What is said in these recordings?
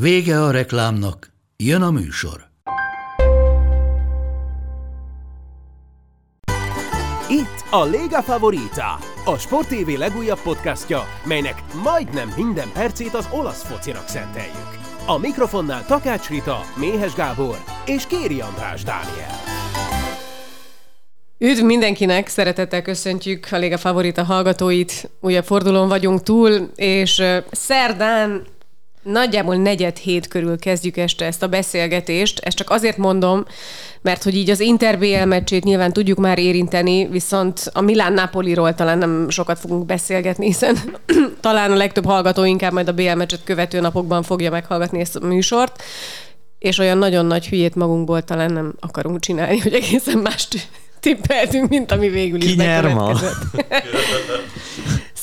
Vége a reklámnak, jön a műsor. Itt a Lega Favorita, a Sport TV legújabb podcastja, melynek majdnem minden percét az olasz focinak szenteljük. A mikrofonnál Takács Rita, Méhes Gábor és Kéri András Dániel. Üdv mindenkinek, szeretettel köszöntjük a Léga Favorita hallgatóit. Újabb fordulón vagyunk túl, és szerdán nagyjából negyed hét körül kezdjük este ezt a beszélgetést. Ezt csak azért mondom, mert hogy így az Inter BL meccsét nyilván tudjuk már érinteni, viszont a Milán Napoliról talán nem sokat fogunk beszélgetni, hiszen talán a legtöbb hallgató inkább majd a BL meccset követő napokban fogja meghallgatni ezt a műsort, és olyan nagyon nagy hülyét magunkból talán nem akarunk csinálni, hogy egészen mást tippeltünk, mint ami végül is Ki nyer ma?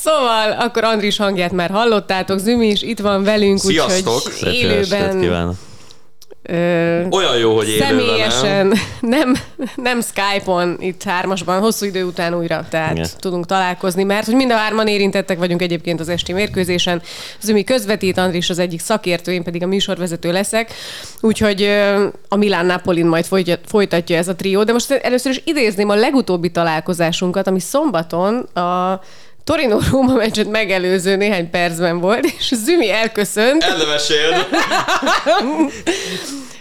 Szóval, akkor Andris hangját már hallottátok, Zümi is itt van velünk, Sziasztok! úgyhogy élőben ö, Olyan jó, hogy élőben, személyesen, nem, nem Skype-on, itt hármasban, hosszú idő után újra, tehát Igen. tudunk találkozni, mert hogy mind a hárman érintettek vagyunk egyébként az esti mérkőzésen. Zümi közvetít, Andris az egyik szakértő, én pedig a műsorvezető leszek, úgyhogy ö, a Milán Napolin majd folytja- folytatja ez a trió, de most először is idézném a legutóbbi találkozásunkat, ami szombaton a Torino Róma meccset megelőző néhány percben volt, és Zümi elköszönt. El ne meséld.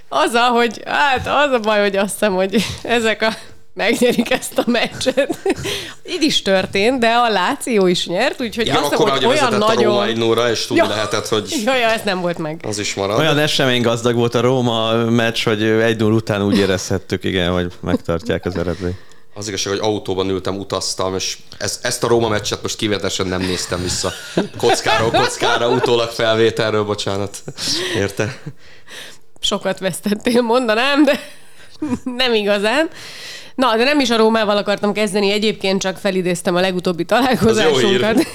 Azzal, hogy hát az a baj, hogy azt hiszem, hogy ezek a megnyerik ezt a meccset. Így is történt, de a Láció is nyert, úgyhogy Ja, azt hiszem, akkor hogy hogy olyan vezetett a Róma nagyon... 1 0 és tudni Ja. lehetett, hogy Jaj, ez nem volt meg. az is marad. Olyan esemény gazdag volt a Róma meccs, hogy 1 0 után úgy érezhettük, igen, hogy megtartják az eredményt. Az igazság, hogy autóban ültem, utaztam, és ez, ezt a Róma meccset most kivételesen nem néztem vissza. Kockáról kockára, utólag felvételről, bocsánat. Érte? Sokat vesztettél, mondanám, de nem igazán. Na, de nem is a Rómával akartam kezdeni, egyébként csak felidéztem a legutóbbi találkozásunkat.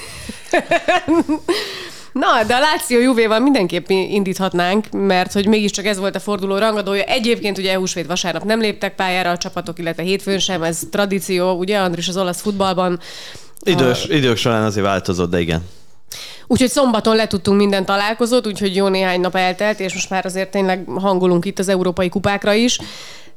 Na, de a Láció Juvéval mindenképp indíthatnánk, mert hogy mégiscsak ez volt a forduló rangadója. Egyébként ugye húsvét vasárnap nem léptek pályára a csapatok, illetve hétfőn sem, ez tradíció, ugye Andris az olasz futballban. Idős, idők során azért változott, de igen. Úgyhogy szombaton letudtunk minden találkozót, úgyhogy jó néhány nap eltelt, és most már azért tényleg hangolunk itt az európai kupákra is.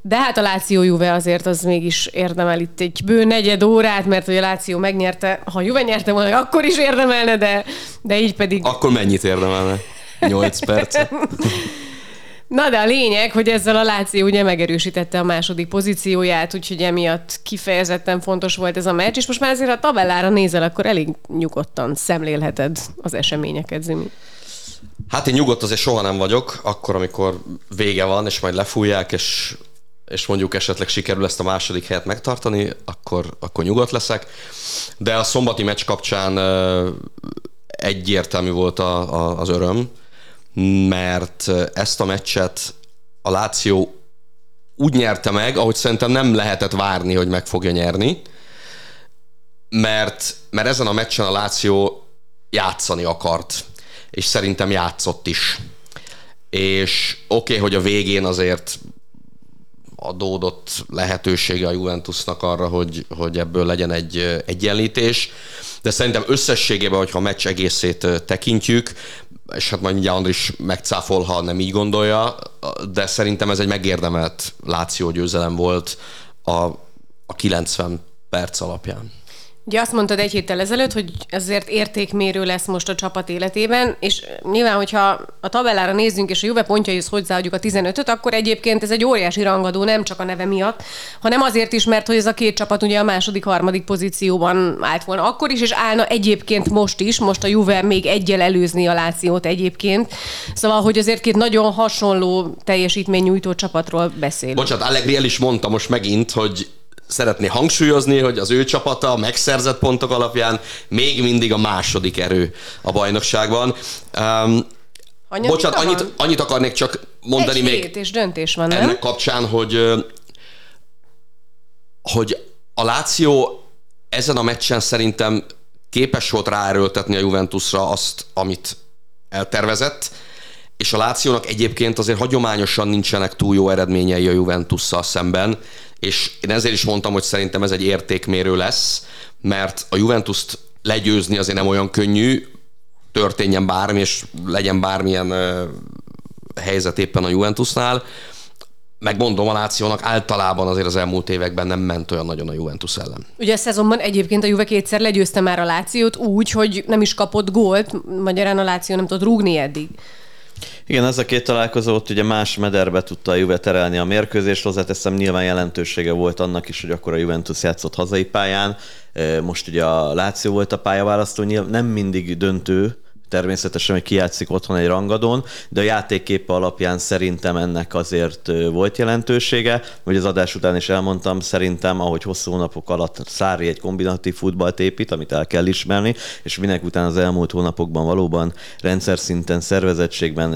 De hát a Láció Juve azért az mégis érdemel itt egy bő negyed órát, mert hogy a Láció megnyerte, ha Juve nyerte volna, akkor is érdemelne, de, de így pedig Akkor mennyit érdemelne? 8 perc. Na de a lényeg, hogy ezzel a Láció ugye megerősítette a második pozícióját, úgyhogy emiatt kifejezetten fontos volt ez a meccs, és most már azért a tabellára nézel, akkor elég nyugodtan szemlélheted az eseményeket, Zimi. Hát én nyugodt azért soha nem vagyok, akkor, amikor vége van, és majd lefújják, és, és mondjuk esetleg sikerül ezt a második helyet megtartani, akkor, akkor nyugodt leszek. De a szombati meccs kapcsán egyértelmű volt a, a, az öröm, mert ezt a meccset a Láció úgy nyerte meg, ahogy szerintem nem lehetett várni, hogy meg fogja nyerni, mert, mert ezen a meccsen a Láció játszani akart, és szerintem játszott is. És oké, okay, hogy a végén azért adódott lehetősége a Juventusnak arra, hogy, hogy ebből legyen egy egyenlítés, de szerintem összességében, hogyha a meccs egészét tekintjük, és hát majd mindjárt Andris megcáfol, ha nem így gondolja, de szerintem ez egy megérdemelt Láció győzelem volt a, a 90 perc alapján. Ugye azt mondtad egy héttel ezelőtt, hogy ezért értékmérő lesz most a csapat életében, és nyilván, hogyha a tabellára nézzünk, és a Juve pontjaihoz hozzáadjuk a 15-öt, akkor egyébként ez egy óriási rangadó, nem csak a neve miatt, hanem azért is, mert hogy ez a két csapat ugye a második, harmadik pozícióban állt volna akkor is, és állna egyébként most is, most a Juve még egyel előzni a Lációt egyébként. Szóval, hogy azért két nagyon hasonló teljesítmény nyújtó csapatról beszélünk. Bocsánat, Allegri el is mondta most megint, hogy szeretné hangsúlyozni, hogy az ő csapata a megszerzett pontok alapján még mindig a második erő a bajnokságban. Um, Hanyadika Bocsánat, annyit, van? annyit akarnék csak mondani Egy még és döntés van, nem? ennek kapcsán, hogy hogy a Láció ezen a meccsen szerintem képes volt ráerőltetni a Juventusra azt, amit eltervezett, és a Lációnak egyébként azért hagyományosan nincsenek túl jó eredményei a Juventusszal szemben, és én ezért is mondtam, hogy szerintem ez egy értékmérő lesz, mert a Juventust legyőzni azért nem olyan könnyű, történjen bármi, és legyen bármilyen helyzet éppen a Juventusnál. Megmondom, a Lációnak általában azért az elmúlt években nem ment olyan nagyon a Juventus ellen. Ugye a szezonban egyébként a Juve kétszer legyőzte már a Lációt úgy, hogy nem is kapott gólt, magyarán a Láció nem tudott rúgni eddig. Igen, ez a két találkozót ugye más mederbe tudta a Juve terelni a mérkőzést, hozzáteszem nyilván jelentősége volt annak is, hogy akkor a Juventus játszott hazai pályán, most ugye a Láció volt a pályaválasztó, nyilván nem mindig döntő, természetesen, hogy kijátszik otthon egy rangadón, de a játékképe alapján szerintem ennek azért volt jelentősége. Hogy az adás után is elmondtam, szerintem, ahogy hosszú hónapok alatt Szári egy kombinatív futballt épít, amit el kell ismerni, és minek után az elmúlt hónapokban valóban rendszer szinten, szervezettségben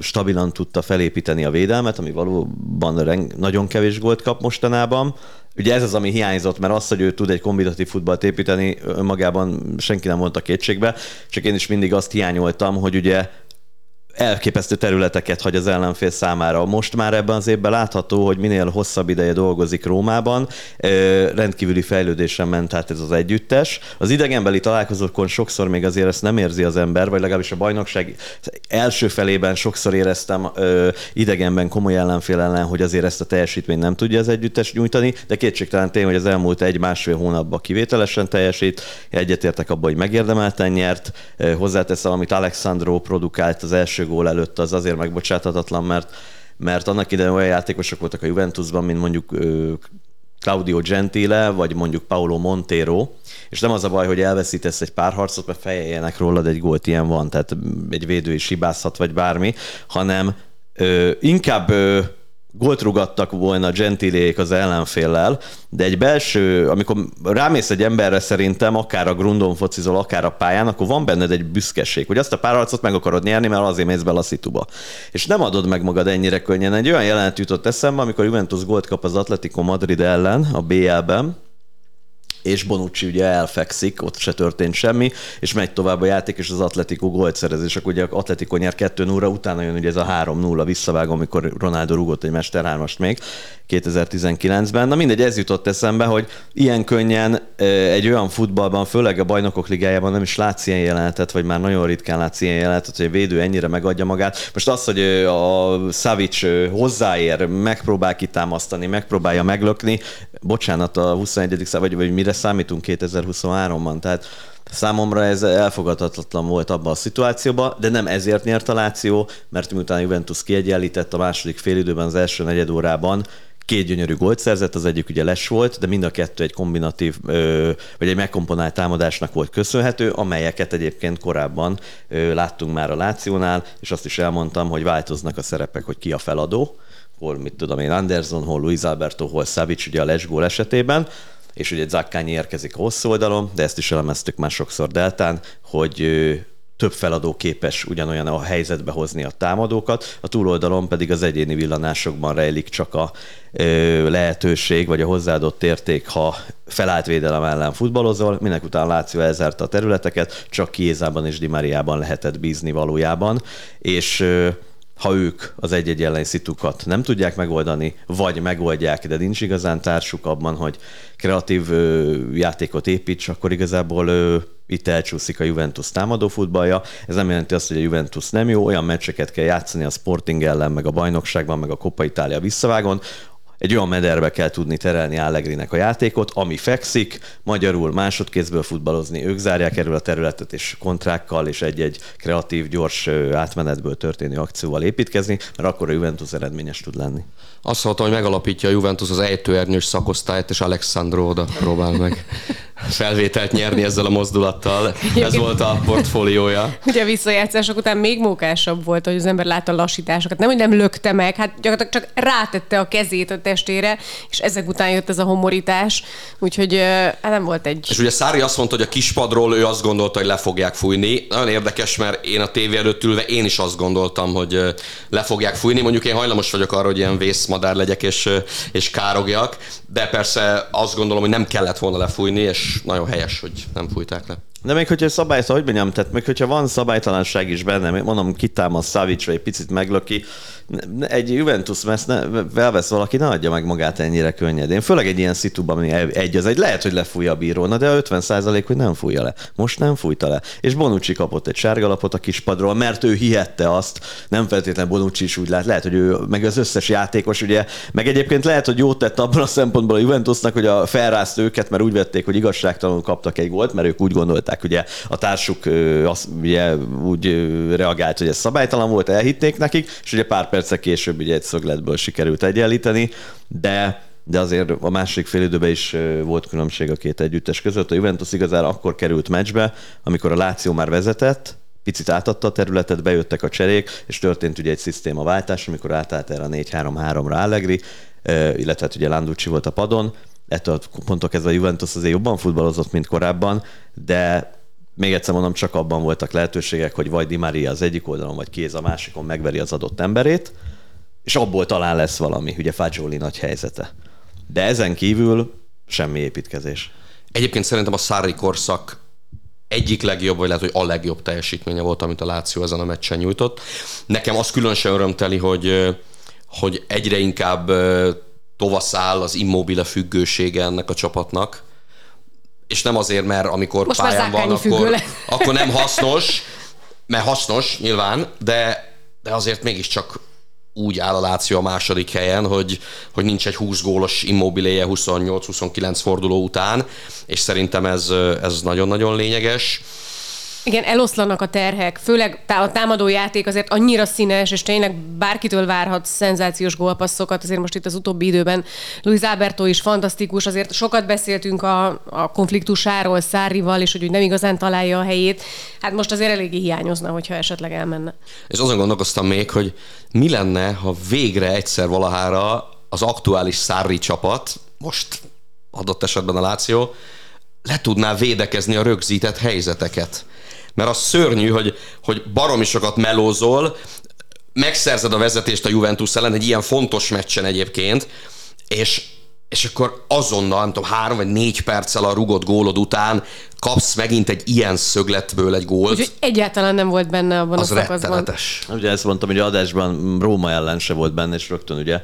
stabilan tudta felépíteni a védelmet, ami valóban nagyon kevés gólt kap mostanában. Ugye ez az, ami hiányzott, mert az, hogy ő tud egy kombinatív futballt építeni, önmagában senki nem mondta kétségbe, csak én is mindig azt hiányoltam, hogy ugye elképesztő területeket hagy az ellenfél számára. Most már ebben az évben látható, hogy minél hosszabb ideje dolgozik Rómában, rendkívüli fejlődésen ment át ez az együttes. Az idegenbeli találkozókon sokszor még azért ezt nem érzi az ember, vagy legalábbis a bajnokság első felében sokszor éreztem idegenben komoly ellenfél ellen, hogy azért ezt a teljesítményt nem tudja az együttes nyújtani, de kétségtelen tény, hogy az elmúlt egy-másfél hónapban kivételesen teljesít. Egyetértek abban, hogy megérdemelten nyert. Hozzáteszem, amit Alexandro produkált az első gól előtt, az azért megbocsáthatatlan, mert mert annak idején olyan játékosok voltak a Juventusban, mint mondjuk Claudio Gentile, vagy mondjuk Paulo Montero, és nem az a baj, hogy elveszítesz egy pár harcot, mert fejeljenek rólad egy gólt, ilyen van, tehát egy védő is hibázhat, vagy bármi, hanem ö, inkább ö, gólt rugattak volna Gentilék az ellenféllel, de egy belső, amikor rámész egy emberre szerintem, akár a grundon focizol, akár a pályán, akkor van benned egy büszkeség, hogy azt a párharcot meg akarod nyerni, mert azért mész bele a szituba. És nem adod meg magad ennyire könnyen. Egy olyan jelent jutott eszembe, amikor Juventus gólt kap az Atletico Madrid ellen a BL-ben, és Bonucci ugye elfekszik, ott se történt semmi, és megy tovább a játék, és az Atletico gólt szerez, és akkor ugye Atletico nyer 2 0 utána jön ugye ez a 3-0 visszavágó, amikor Ronaldo rúgott egy Mester 3 még 2019-ben. Na mindegy, ez jutott eszembe, hogy ilyen könnyen egy olyan futballban, főleg a bajnokok ligájában nem is látsz ilyen jelenetet, vagy már nagyon ritkán látsz ilyen jelenetet, hogy a védő ennyire megadja magát. Most az, hogy a Savic hozzáér, megpróbál kitámasztani, megpróbálja meglökni, bocsánat, a 21. szá- vagy, vagy mire számítunk 2023-ban, tehát Számomra ez elfogadhatatlan volt abban a szituációban, de nem ezért nyert a Láció, mert miután Juventus kiegyenlített a második félidőben az első negyed órában, két gyönyörű gólt szerzett, az egyik ugye les volt, de mind a kettő egy kombinatív, vagy egy megkomponált támadásnak volt köszönhető, amelyeket egyébként korábban láttunk már a Lációnál, és azt is elmondtam, hogy változnak a szerepek, hogy ki a feladó, hol mit tudom én, Anderson, hol Luis Alberto, hol Savic ugye a les gól esetében, és ugye Zakkányi érkezik hosszú oldalon, de ezt is elemeztük már sokszor Deltán, hogy több feladó képes ugyanolyan a helyzetbe hozni a támadókat, a túloldalon pedig az egyéni villanásokban rejlik csak a ö, lehetőség, vagy a hozzáadott érték, ha felállt védelem ellen futballozol, minek után Láció elzárta a területeket, csak Kiézában és Di Mariában lehetett bízni valójában, és ö, ha ők az egy-egy ellen szitukat nem tudják megoldani, vagy megoldják, de nincs igazán társuk abban, hogy kreatív ö, játékot építs, akkor igazából ö, itt elcsúszik a Juventus támadó futballja. Ez nem jelenti azt, hogy a Juventus nem jó, olyan meccseket kell játszani a Sporting ellen, meg a bajnokságban, meg a Coppa Italia visszavágon, egy olyan mederbe kell tudni terelni Allegrinek a játékot, ami fekszik, magyarul másodkézből futballozni, ők zárják erről a területet, és kontrákkal és egy-egy kreatív, gyors átmenetből történő akcióval építkezni, mert akkor a Juventus eredményes tud lenni. Azt mondtam, hogy megalapítja a Juventus az ejtőernyős szakosztályt, és Alexandro oda próbál meg felvételt nyerni ezzel a mozdulattal. Ez volt a portfóliója. Ugye a visszajátszások után még mókásabb volt, hogy az ember látta a lassításokat. Nem, hogy nem lökte meg, hát gyakorlatilag csak rátette a kezét a testére, és ezek után jött ez a homorítás, úgyhogy hát nem volt egy... És ugye Szári azt mondta, hogy a kispadról ő azt gondolta, hogy le fogják fújni. Nagyon érdekes, mert én a tévé előtt ülve én is azt gondoltam, hogy le fogják fújni. Mondjuk én hajlamos vagyok arra, hogy ilyen vészmadár legyek és, és károgjak, de persze azt gondolom, hogy nem kellett volna lefújni, és nagyon helyes, hogy nem fújták le. De még hogyha szabálytalan, hogy mondjam, tehát még hogyha van szabálytalanság is benne, mondom, kitámasz Savic, vagy egy picit meglöki, egy Juventus messz, ne, elvesz valaki, ne adja meg magát ennyire könnyedén. Főleg egy ilyen szituban, ami egy az egy, lehet, hogy lefújja a bíróna, de a 50 százalék, hogy nem fújja le. Most nem fújta le. És Bonucci kapott egy sárgalapot a kispadról, mert ő hihette azt, nem feltétlenül Bonucci is úgy lát, lehet, hogy ő, meg az összes játékos, ugye, meg egyébként lehet, hogy jót tett abban a szempontból a Juventusnak, hogy a felrázt őket, mert úgy vették, hogy igazságtalanul kaptak egy gólt, mert ők úgy gondolták, ugye a társuk azt, ugye, úgy reagált, hogy ez szabálytalan volt, elhitték nekik, és ugye pár perccel később ugye egy szögletből sikerült egyenlíteni, de de azért a másik fél időben is volt különbség a két együttes között. A Juventus igazára akkor került meccsbe, amikor a Láció már vezetett, picit átadta a területet, bejöttek a cserék, és történt ugye egy szisztémaváltás, amikor átállt erre a 4-3-3-ra Allegri, illetve hát ugye Landucci volt a padon, ettől pontok ez a Juventus azért jobban futballozott, mint korábban, de még egyszer mondom, csak abban voltak lehetőségek, hogy vagy Di Maria az egyik oldalon, vagy Kéz a másikon megveri az adott emberét, és abból talán lesz valami, ugye Fagioli nagy helyzete. De ezen kívül semmi építkezés. Egyébként szerintem a Szári korszak egyik legjobb, vagy lehet, hogy a legjobb teljesítménye volt, amit a Láció ezen a meccsen nyújtott. Nekem az különösen örömteli, hogy, hogy egyre inkább tovaszáll az immobile függősége ennek a csapatnak, és nem azért, mert amikor Most pályán van, akkor, akkor nem hasznos, mert hasznos nyilván, de, de azért mégiscsak úgy áll a Láció a második helyen, hogy, hogy nincs egy 20 gólos immobiléje 28-29 forduló után, és szerintem ez, ez nagyon-nagyon lényeges. Igen, eloszlanak a terhek, főleg a támadó játék azért annyira színes, és tényleg bárkitől várhat szenzációs gólpasszokat, azért most itt az utóbbi időben Luis Alberto is fantasztikus, azért sokat beszéltünk a, a konfliktusáról Szárival, és hogy úgy nem igazán találja a helyét. Hát most azért eléggé hiányozna, hogyha esetleg elmenne. És azon gondolkoztam még, hogy mi lenne, ha végre egyszer valahára az aktuális Szári csapat, most adott esetben a Láció, le tudná védekezni a rögzített helyzeteket mert az szörnyű, hogy, hogy baromi sokat melózol, megszerzed a vezetést a Juventus ellen egy ilyen fontos meccsen egyébként, és, és akkor azonnal, nem tudom, három vagy négy perccel a rugott gólod után kapsz megint egy ilyen szögletből egy gólt. Úgyhogy egyáltalán nem volt benne abban az a szakaszban. rettenetes. Ugye ezt mondtam, hogy adásban Róma ellen se volt benne, és rögtön ugye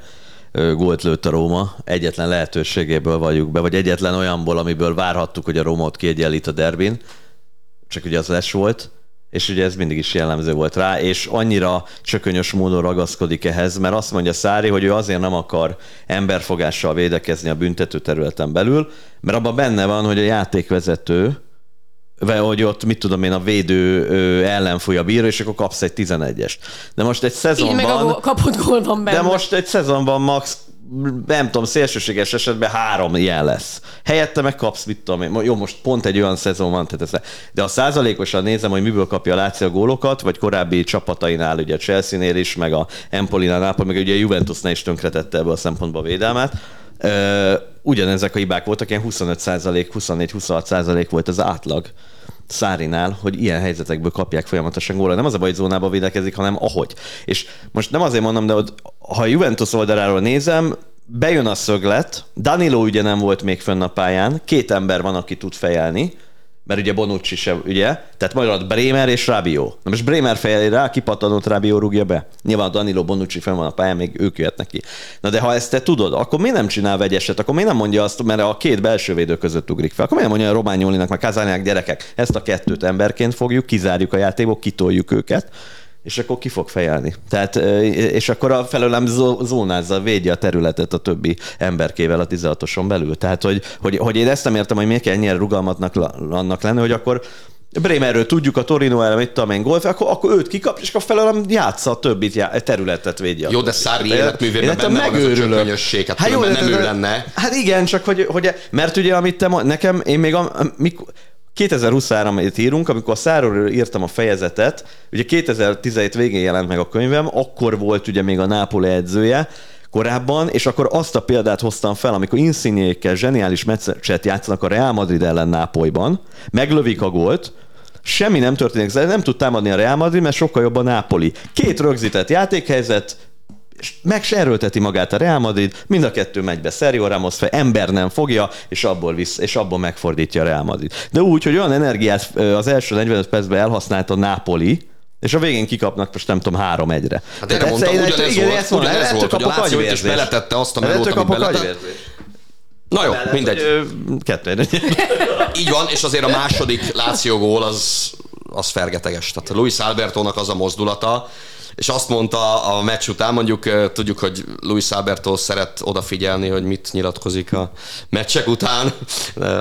gólt lőtt a Róma. Egyetlen lehetőségéből vagyunk be, vagy egyetlen olyanból, amiből várhattuk, hogy a Róma ott kiegyenlít a derbin csak ugye az les volt, és ugye ez mindig is jellemző volt rá, és annyira csökönyös módon ragaszkodik ehhez, mert azt mondja Szári, hogy ő azért nem akar emberfogással védekezni a büntető területen belül, mert abban benne van, hogy a játékvezető, vagy hogy ott, mit tudom én, a védő ellen fúj a bíró, és akkor kapsz egy 11-est. De most egy szezonban... Így meg a kapott gól van benne. De most egy szezonban max nem tudom, szélsőséges esetben három ilyen lesz. Helyette meg kapsz, mit tudom én. Jó, most pont egy olyan szezon van, tehát ez, de a százalékosan nézem, hogy miből kapja a Lácia gólokat, vagy korábbi csapatainál, ugye a Chelsea-nél is, meg a Empolinál, Napoli, meg ugye a Juventusnál is tönkretette ebből a szempontból a védelmet. ugyanezek a hibák voltak, ilyen 25 százalék, 24-26 százalék volt az átlag. Szárinál, hogy ilyen helyzetekből kapják folyamatosan góra. Nem az a baj, hogy zónába védekezik, hanem ahogy. És most nem azért mondom, de hogy ha a Juventus oldaláról nézem, bejön a szöglet, Danilo ugye nem volt még fönn a pályán, két ember van, aki tud fejelni, mert ugye Bonucci se, ugye? Tehát marad Bremer és Rabiot. Na most Bremer fejeli rá, kipattanott Rabiot rúgja be. Nyilván Danilo Bonucci fenn van a pályán, még ők jöhetnek ki. Na de ha ezt te tudod, akkor mi nem csinál vegyeset? Akkor mi nem mondja azt, mert a két belső védő között ugrik fel? Akkor mi nem mondja a Rományolinak, meg Kazániák gyerekek, ezt a kettőt emberként fogjuk, kizárjuk a játékból, kitoljuk őket, és akkor ki fog fejelni. Tehát, és akkor a felőlem zónázza, védje a területet a többi emberkével a 16-oson belül. Tehát, hogy, hogy, hogy én ezt nem értem, hogy miért kell ennyire rugalmatnak annak lenni, hogy akkor Bremerről tudjuk, a Torino ellen, mit tudom én, golf, akkor, akkor őt kikap, és akkor felőlem játsza a többit, já, területet védje. Jó, de Szári életművében benne van ez a hát, hát jó, nem ő lenne. Hát igen, csak hogy, hogy, mert ugye, amit te nekem, én még a, mikor, 2023-et írunk, amikor Száról írtam a fejezetet, ugye 2017 végén jelent meg a könyvem, akkor volt ugye még a Nápoli edzője, korábban, és akkor azt a példát hoztam fel, amikor Insignékkel zseniális meccset játszanak a Real Madrid ellen Nápolyban, meglövik a gólt, semmi nem történik, nem tud támadni a Real Madrid, mert sokkal jobb a Nápoli. Két rögzített játékhelyzet, meg se erőlteti magát a Real Madrid, mind a kettő megy be Sergio Ramos fel, ember nem fogja, és abból, visz, és abból megfordítja a Real Madrid. De úgy, hogy olyan energiát az első 45 percben elhasználta Napoli, és a végén kikapnak, most nem tudom, három egyre. Hát erre mondtam, ugyanez igen, volt, ugyanez volt, hogy a Láció is beletette azt a melót, amit beletett. Na jó, mindegy. Kettő. Így van, és azért a második Láció gól az, az fergeteges. Tehát Luis Albertónak az a mozdulata, és azt mondta a meccs után, mondjuk tudjuk, hogy Luis Alberto szeret odafigyelni, hogy mit nyilatkozik a meccsek után,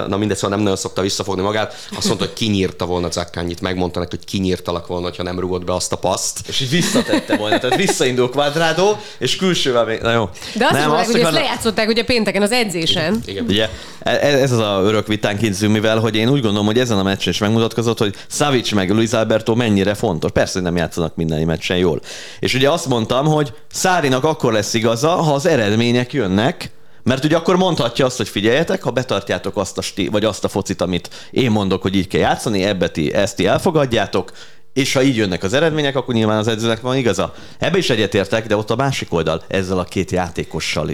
na mindegy, szóval nem nagyon szokta visszafogni magát, azt mondta, hogy kinyírta volna Zakkányit, megmondta neki, hogy kinyírtalak volna, ha nem rugott be azt a paszt. És így visszatette volna, tehát visszaindul Quadrado, és külsővel még, na jó. De azt nem, mondják, hogy ezt lejátszották ugye pénteken az edzésen. Igen. Igen. Ugye, e, e, ez az a örök vitánk mivel, hogy én úgy gondolom, hogy ezen a meccsen is megmutatkozott, hogy Savic meg Luis Alberto mennyire fontos. Persze, hogy nem játszanak minden meccsen jól. És ugye azt mondtam, hogy Szárinak akkor lesz igaza, ha az eredmények jönnek, mert ugye akkor mondhatja azt, hogy figyeljetek, ha betartjátok azt a sti- vagy azt a focit, amit én mondok, hogy így kell játszani, ebbe ti, ezt ti elfogadjátok, és ha így jönnek az eredmények, akkor nyilván az edzőnek van igaza. Ebbe is egyetértek, de ott a másik oldal, ezzel a két játékossal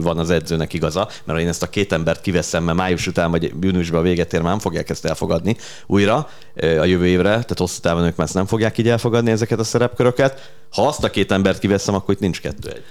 van az edzőnek igaza, mert ha én ezt a két embert kiveszem, mert május után vagy júniusban véget ér, már nem fogják ezt elfogadni újra a jövő évre, tehát hosszú távon ők már ezt nem fogják így elfogadni ezeket a szerepköröket. Ha azt a két embert kiveszem, akkor itt nincs kettő egy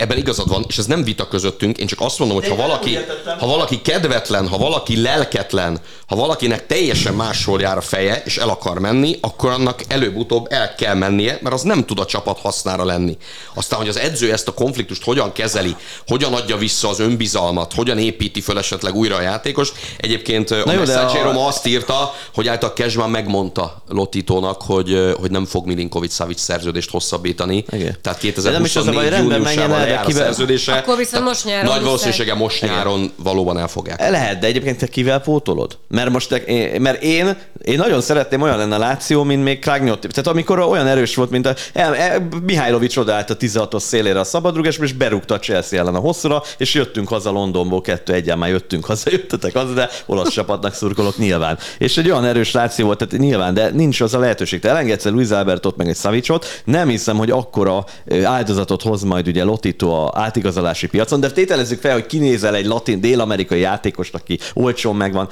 ebben igazad van, és ez nem vita közöttünk, én csak azt mondom, hogy ha valaki, ha valaki kedvetlen, ha valaki lelketlen, ha valakinek teljesen máshol jár a feje, és el akar menni, akkor annak előbb-utóbb el kell mennie, mert az nem tud a csapat hasznára lenni. Aztán, hogy az edző ezt a konfliktust hogyan kezeli, hogyan adja vissza az önbizalmat, hogyan építi föl esetleg újra a játékos. Egyébként Na a jó, a... azt írta, hogy által Kezsmán megmondta Lotitónak, hogy, hogy nem fog Milinkovic Savic szerződést hosszabbítani. Igen. Tehát 2024 júniusában lejár kivel... a szerződése. Akkor viszont most nyáron. Nagy valószínűséggel most nyáron valóban elfogják. Lehet, de egyébként te kivel pótolod? Mert most, te, mert én, én nagyon szeretném olyan lenne a Láció, mint még Kragnotti. Tehát amikor olyan erős volt, mint a el, el, Mihálylovics odaállt a 16-os szélére a szabadrugásba, és berúgta a Chelsea ellen a hosszúra, és jöttünk haza Londonból, kettő egyen már jöttünk haza, jöttetek haza, de olasz csapatnak szurkolok nyilván. És egy olyan erős Láció volt, tehát nyilván, de nincs az a lehetőség. Te elengedsz Luis Albertot, meg egy Savicot, nem hiszem, hogy akkora áldozatot hoz majd ugye Lotit irányító a átigazolási piacon, de tételezzük fel, hogy kinézel egy latin, dél-amerikai játékost, aki olcsón megvan,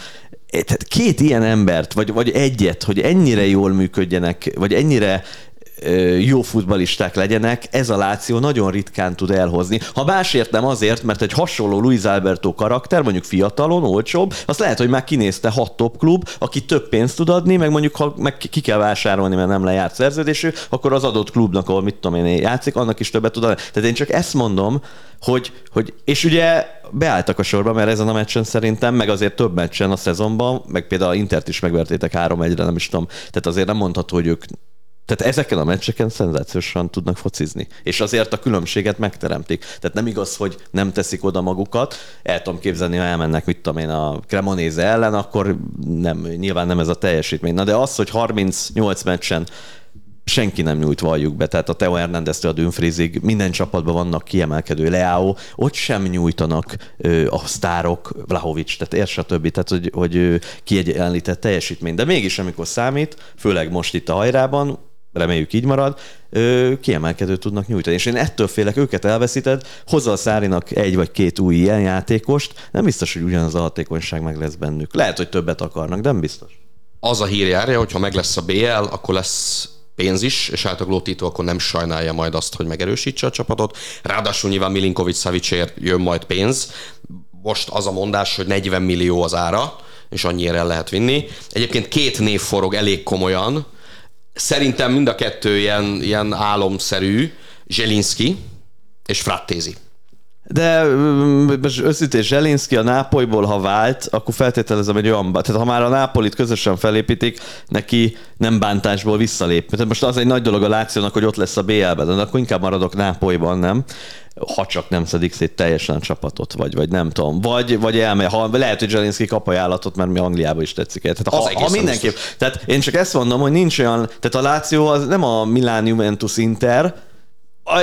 tehát két ilyen embert, vagy, vagy egyet, hogy ennyire jól működjenek, vagy ennyire jó futbalisták legyenek, ez a Láció nagyon ritkán tud elhozni. Ha másért nem azért, mert egy hasonló Luis Alberto karakter, mondjuk fiatalon, olcsóbb, az lehet, hogy már kinézte hat top klub, aki több pénzt tud adni, meg mondjuk ha meg ki kell vásárolni, mert nem lejárt szerződésű, akkor az adott klubnak, ahol mit tudom én játszik, annak is többet tud adni. Tehát én csak ezt mondom, hogy, hogy és ugye beálltak a sorba, mert ezen a meccsen szerintem, meg azért több meccsen a szezonban, meg például Intert is megvertétek 3-1-re, nem is tudom. Tehát azért nem mondható, hogy ők tehát ezeken a meccseken szenzációsan tudnak focizni. És azért a különbséget megteremtik. Tehát nem igaz, hogy nem teszik oda magukat. El tudom képzelni, ha elmennek, mit tudom én, a Cremonéze ellen, akkor nem, nyilván nem ez a teljesítmény. Na de az, hogy 38 meccsen senki nem nyújt valljuk be, tehát a Teo hernández a Dünfrizig minden csapatban vannak kiemelkedő Leao, ott sem nyújtanak ö, a sztárok, Vlahovics, tehát ér többi, tehát hogy, hogy kiegyenlített teljesítmény. De mégis, amikor számít, főleg most itt a hajrában, reméljük így marad, kiemelkedő tudnak nyújtani. És én ettől félek, őket elveszíted, hozza a Szárinak egy vagy két új ilyen játékost, nem biztos, hogy ugyanaz a hatékonyság meg lesz bennük. Lehet, hogy többet akarnak, de nem biztos. Az a hír járja, hogy ha meg lesz a BL, akkor lesz pénz is, és általában Tito akkor nem sajnálja majd azt, hogy megerősítse a csapatot. Ráadásul nyilván Milinkovic Szavicsér jön majd pénz. Most az a mondás, hogy 40 millió az ára, és annyira el lehet vinni. Egyébként két név forog elég komolyan, Szerintem mind a kettő ilyen, ilyen álomszerű, Zselinski és Frattézi. De mm, most őszintén Zselinszki a Nápolyból, ha vált, akkor feltételezem egy olyan, tehát ha már a Nápolit közösen felépítik, neki nem bántásból visszalép. Tehát most az egy nagy dolog a Lációnak, hogy ott lesz a BL-ben, de akkor inkább maradok Nápolyban, nem? ha csak nem szedik szét teljesen a csapatot, vagy, vagy nem tudom. Vagy, vagy elmegy, ha lehet, hogy Zselinszki kap ajánlatot, mert mi Angliába is tetszik. Tehát Az ha, ha mindenképp. Tehát én csak ezt mondom, hogy nincs olyan, tehát a Láció az nem a Milán Juventus Inter,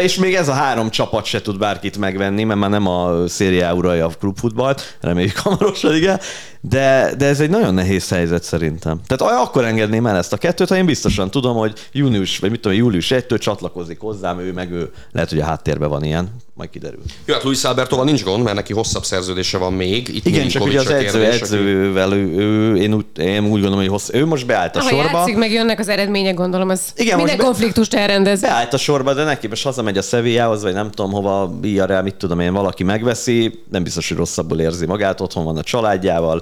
és még ez a három csapat se tud bárkit megvenni, mert már nem a szériá uralja a klubfutballt, reméljük hamarosan, igen, de, de ez egy nagyon nehéz helyzet szerintem. Tehát akkor engedném el ezt a kettőt, ha én biztosan tudom, hogy június, vagy mit tudom, július 1-től csatlakozik hozzám, ő meg ő, lehet, hogy a háttérben van ilyen, majd kiderül. Jó, hát Luis Albertoval nincs gond, mert neki hosszabb szerződése van még. Itt Igen, csak ugye az edző, kérdés, edzővel, ő, ő, én, úgy, én úgy gondolom, hogy hossz, ő most beállt a Ha sorba. játszik, meg jönnek az eredmények, gondolom, az Igen, minden most konfliktust elrendez. Beállt a sorba, de neki most hazamegy a Sevillához, vagy nem tudom hova, Villarreal, mit tudom én, valaki megveszi, nem biztos, hogy rosszabbul érzi magát, otthon van a családjával,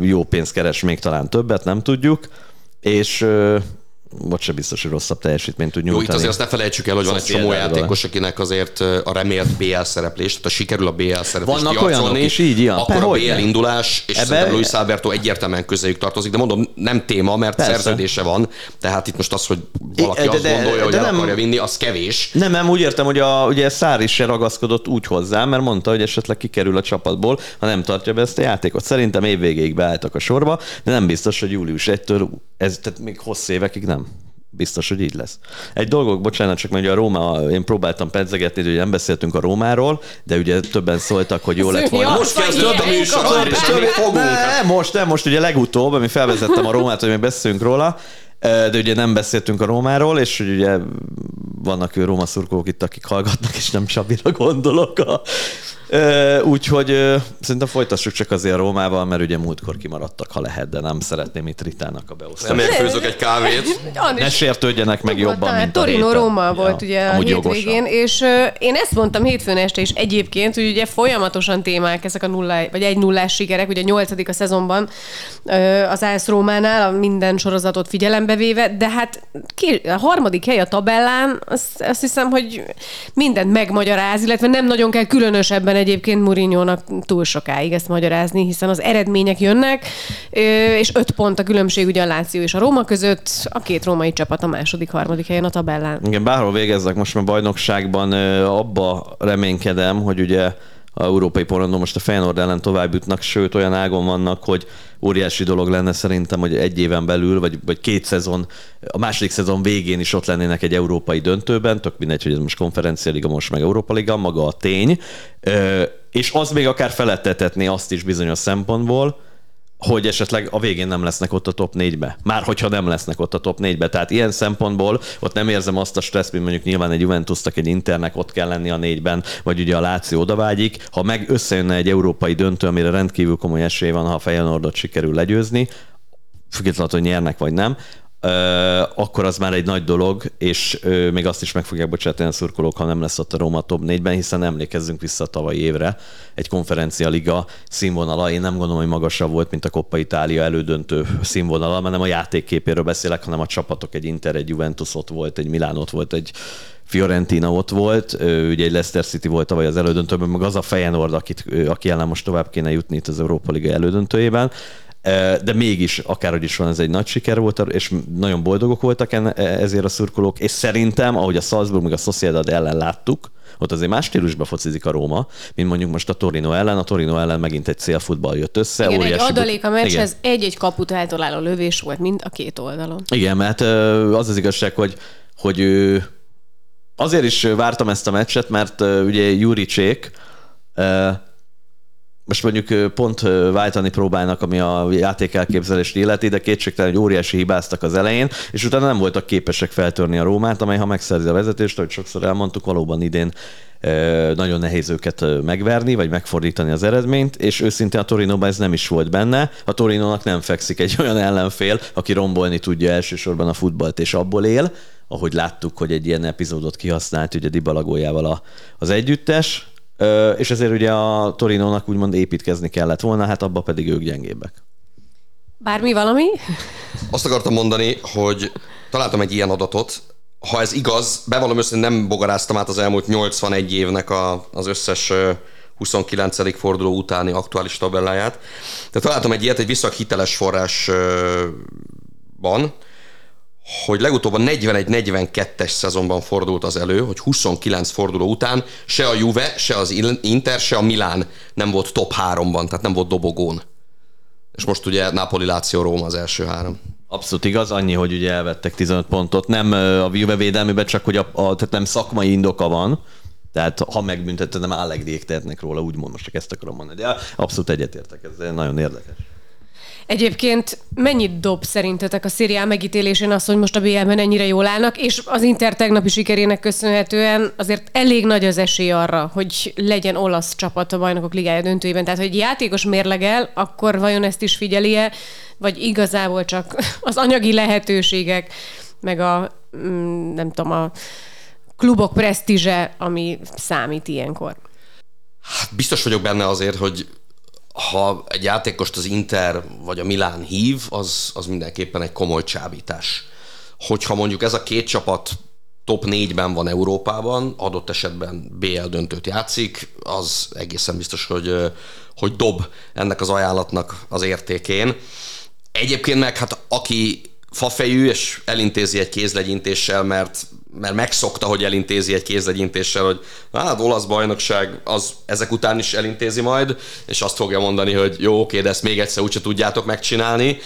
jó pénzt keres, még talán többet, nem tudjuk, és vagy se biztos, hogy rosszabb teljesítményt tud Jó, nyújtani. itt azért azt ne felejtsük el, hogy van egy csomó játékos, akinek azért a remélt BL szereplés, tehát ha sikerül a BL szereplést Vannak olyanok is, így, ja. akkor a. BL indulás, és Ebbe- szerintem Luis Alberto egyértelműen közéjük tartozik, de mondom, nem téma, mert Persze. szerződése van, tehát itt most az, hogy valaki de- azt de- gondolja, hogy de el nem- akarja vinni, az kevés. Nem, nem, úgy értem, hogy a, ugye Szár is se ragaszkodott úgy hozzá, mert mondta, hogy esetleg kikerül a csapatból, ha nem tartja be ezt a játékot. Szerintem évvégéig beálltak a sorba, de nem biztos, hogy július 1-től, ez, tehát még hosszú évekig nem. Biztos, hogy így lesz. Egy dolgok, bocsánat, csak mert ugye a Róma, én próbáltam pedzegetni, hogy nem beszéltünk a Rómáról, de ugye többen szóltak, hogy jó lett volna. Jó, Most kezdődött a műsor, és még fogunk. Ne, most nem, most ugye legutóbb, ami felvezettem a Rómát, hogy még beszélünk róla, de ugye nem beszéltünk a Rómáról, és hogy ugye vannak ő Róma szurkolók itt, akik hallgatnak, és nem Csabira gondolok. A, Úgyhogy szerintem folytassuk csak azért Rómával, mert ugye múltkor kimaradtak, ha lehet, de nem szeretném itt Ritának a beosztást. Nem főzök egy kávét. Ne sértődjenek meg jobban, mint a Torino. Róma volt ugye a hétvégén, és én ezt mondtam hétfőn este is egyébként, hogy ugye folyamatosan témák ezek a nulla, vagy egy nullás sikerek, ugye a nyolcadik a szezonban az AS Rómánál, minden sorozatot figyelembe véve, de hát ki, a harmadik hely a tabellán, azt, azt hiszem, hogy mindent megmagyaráz, illetve nem nagyon kell különösebben egyébként Mourinho-nak túl sokáig ezt magyarázni, hiszen az eredmények jönnek, és öt pont a különbség ugye a Láció és a Róma között, a két római csapat a második, harmadik helyen a tabellán. Igen, bárhol végeznek most már bajnokságban, abba reménykedem, hogy ugye a európai porondon most a Feyenoord ellen tovább jutnak, sőt olyan ágon vannak, hogy óriási dolog lenne szerintem, hogy egy éven belül, vagy, vagy két szezon, a második szezon végén is ott lennének egy európai döntőben, tök mindegy, hogy ez most konferencia liga, most meg Európa liga, maga a tény, és az még akár felettetetné azt is bizonyos szempontból, hogy esetleg a végén nem lesznek ott a top 4-be. Már hogyha nem lesznek ott a top 4-be. Tehát ilyen szempontból ott nem érzem azt a stresszt, mint mondjuk nyilván egy Juventusnak, egy Internek ott kell lenni a négyben, vagy ugye a Láció odavágyik. Ha meg összejönne egy európai döntő, amire rendkívül komoly esély van, ha a Feyenoordot sikerül legyőzni, függetlenül, hogy nyernek vagy nem, akkor az már egy nagy dolog, és még azt is meg fogják bocsátani a szurkolók, ha nem lesz ott a Róma top 4-ben, hiszen emlékezzünk vissza a tavalyi évre. Egy konferencia liga színvonala, én nem gondolom, hogy magasabb volt, mint a Coppa Itália elődöntő színvonala, mert nem a játékképéről beszélek, hanem a csapatok, egy Inter, egy Juventus ott volt, egy Milán ott volt, egy Fiorentina ott volt, ugye egy Leicester City volt tavaly az elődöntőben, meg az a Feyenoord, akit, aki ellen most tovább kéne jutni itt az Európa Liga elődöntőjében de mégis, akárhogy is van, ez egy nagy siker volt, és nagyon boldogok voltak enne- ezért a szurkolók, és szerintem, ahogy a Salzburg meg a Sociedad ellen láttuk, ott azért más stílusba focizik a Róma, mint mondjuk most a Torino ellen. A Torino ellen megint egy célfutball jött össze. Igen, egy adalék a Igen. meccshez egy-egy kaput eltaláló lövés volt mind a két oldalon. Igen, mert az az igazság, hogy, hogy azért is vártam ezt a meccset, mert ugye Juricsék most mondjuk pont váltani próbálnak, ami a játék elképzelést illeti, de kétségtelen, hogy óriási hibáztak az elején, és utána nem voltak képesek feltörni a Rómát, amely ha megszerzi a vezetést, ahogy sokszor elmondtuk, valóban idén nagyon nehéz őket megverni, vagy megfordítani az eredményt, és őszintén a Torinóban ez nem is volt benne. A Torinónak nem fekszik egy olyan ellenfél, aki rombolni tudja elsősorban a futballt, és abból él, ahogy láttuk, hogy egy ilyen epizódot kihasznált ugye a, az együttes, és ezért ugye a Torinónak úgymond építkezni kellett volna, hát abba pedig ők gyengébbek. Bármi valami? Azt akartam mondani, hogy találtam egy ilyen adatot, ha ez igaz, bevallom őszintén nem bogaráztam át az elmúlt 81 évnek a, az összes 29. forduló utáni aktuális tabelláját. Tehát találtam egy ilyet, egy viszonylag hiteles forrásban, hogy legutóbb a 41-42-es szezonban fordult az elő, hogy 29 forduló után se a Juve, se az Inter, se a Milán nem volt top 3-ban, tehát nem volt dobogón. És most ugye Napoli, Láció, Róma az első három. Abszolút igaz, annyi, hogy ugye elvettek 15 pontot. Nem a Juve védelmében, csak hogy a, a tehát nem szakmai indoka van. Tehát ha megbüntetted, nem Allegriék tehetnek róla, úgymond most csak ezt akarom mondani. De abszolút egyetértek, ez nagyon érdekes. Egyébként mennyit dob szerintetek a szériá megítélésén az, hogy most a BL-ben ennyire jól állnak, és az Inter tegnapi sikerének köszönhetően azért elég nagy az esély arra, hogy legyen olasz csapat a bajnokok ligája döntőjében. Tehát, hogy játékos mérlegel, akkor vajon ezt is figyeli-e, vagy igazából csak az anyagi lehetőségek, meg a mm, nem tudom, a klubok presztízse, ami számít ilyenkor? Hát biztos vagyok benne azért, hogy ha egy játékost az Inter vagy a Milán hív, az, az mindenképpen egy komoly csábítás. Hogyha mondjuk ez a két csapat top 4-ben van Európában, adott esetben BL döntőt játszik, az egészen biztos, hogy, hogy dob ennek az ajánlatnak az értékén. Egyébként meg hát aki fafejű, és elintézi egy kézlegyintéssel, mert, mert megszokta, hogy elintézi egy kézlegyintéssel, hogy hát olasz bajnokság az ezek után is elintézi majd, és azt fogja mondani, hogy jó, oké, de ezt még egyszer úgyse tudjátok megcsinálni.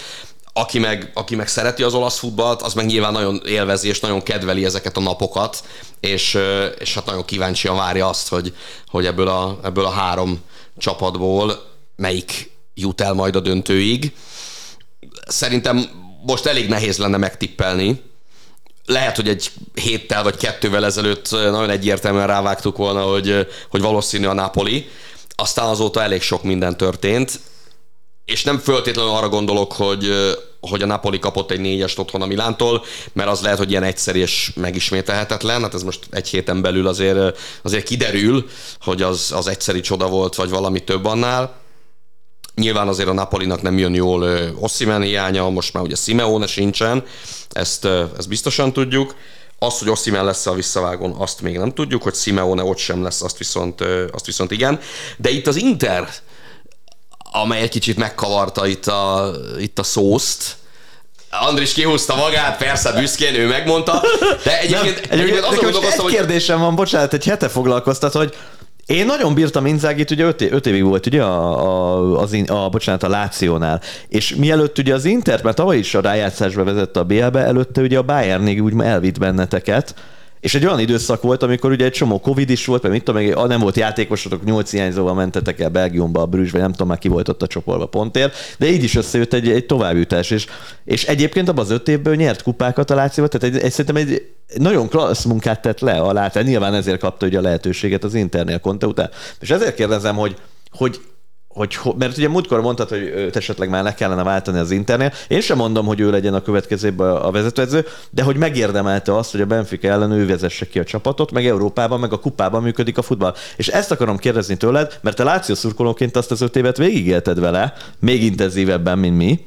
Aki meg, aki meg szereti az olasz futballt, az meg nyilván nagyon élvezi és nagyon kedveli ezeket a napokat, és, és hát nagyon kíváncsian várja azt, hogy, hogy ebből, a, ebből a három csapatból melyik jut el majd a döntőig. Szerintem most elég nehéz lenne megtippelni. Lehet, hogy egy héttel vagy kettővel ezelőtt nagyon egyértelműen rávágtuk volna, hogy, hogy valószínű a Napoli. Aztán azóta elég sok minden történt, és nem föltétlenül arra gondolok, hogy, hogy a Napoli kapott egy négyest otthon a Milántól, mert az lehet, hogy ilyen egyszerű és megismételhetetlen, hát ez most egy héten belül azért, azért kiderül, hogy az, az egyszeri csoda volt, vagy valami több annál. Nyilván azért a Napolinak nem jön jól Ossimen hiánya, most már ugye Simeone sincsen, ezt, ezt biztosan tudjuk. Azt, hogy Ossimen lesz a visszavágon, azt még nem tudjuk, hogy Simeone ott sem lesz, azt viszont, azt viszont igen. De itt az Inter, amely egy kicsit megkavarta itt a, itt a szószt, Andris kihúzta magát, persze büszkén, ő megmondta, de egyébként, nem, egyébként azon gondolkoztam, hogy... kérdésem van, bocsánat, egy hete foglalkoztat, hogy én nagyon bírtam Inzágit, ugye öt, öt évig volt ugye a, a, az, a, bocsánat, a Lációnál, és mielőtt ugye az Inter, mert tavaly is a rájátszásba vezette a BL-be, előtte ugye a Bayernig úgy elvitt benneteket, és egy olyan időszak volt, amikor ugye egy csomó Covid is volt, mert mit tudom, meg nem volt játékosotok, nyolc hiányzóval mentetek el Belgiumba, a Brüsszbe, nem tudom már ki volt ott a csoportba pontért, de így is összejött egy, egy továbbjutás, és, és egyébként abban az öt évből nyert kupákat a Lációval, tehát egy, egy, szerintem egy nagyon klassz munkát tett le a Láció, nyilván ezért kapta ugye a lehetőséget az Internél Conte után. És ezért kérdezem, hogy, hogy hogy, mert ugye múltkor mondtad, hogy őt esetleg már le kellene váltani az Internél. Én sem mondom, hogy ő legyen a következőben a vezetőedző, de hogy megérdemelte azt, hogy a Benfica ellen ő vezesse ki a csapatot, meg Európában, meg a kupában működik a futball. És ezt akarom kérdezni tőled, mert te Láció szurkolóként azt az öt évet végigélted vele, még intenzívebben, mint mi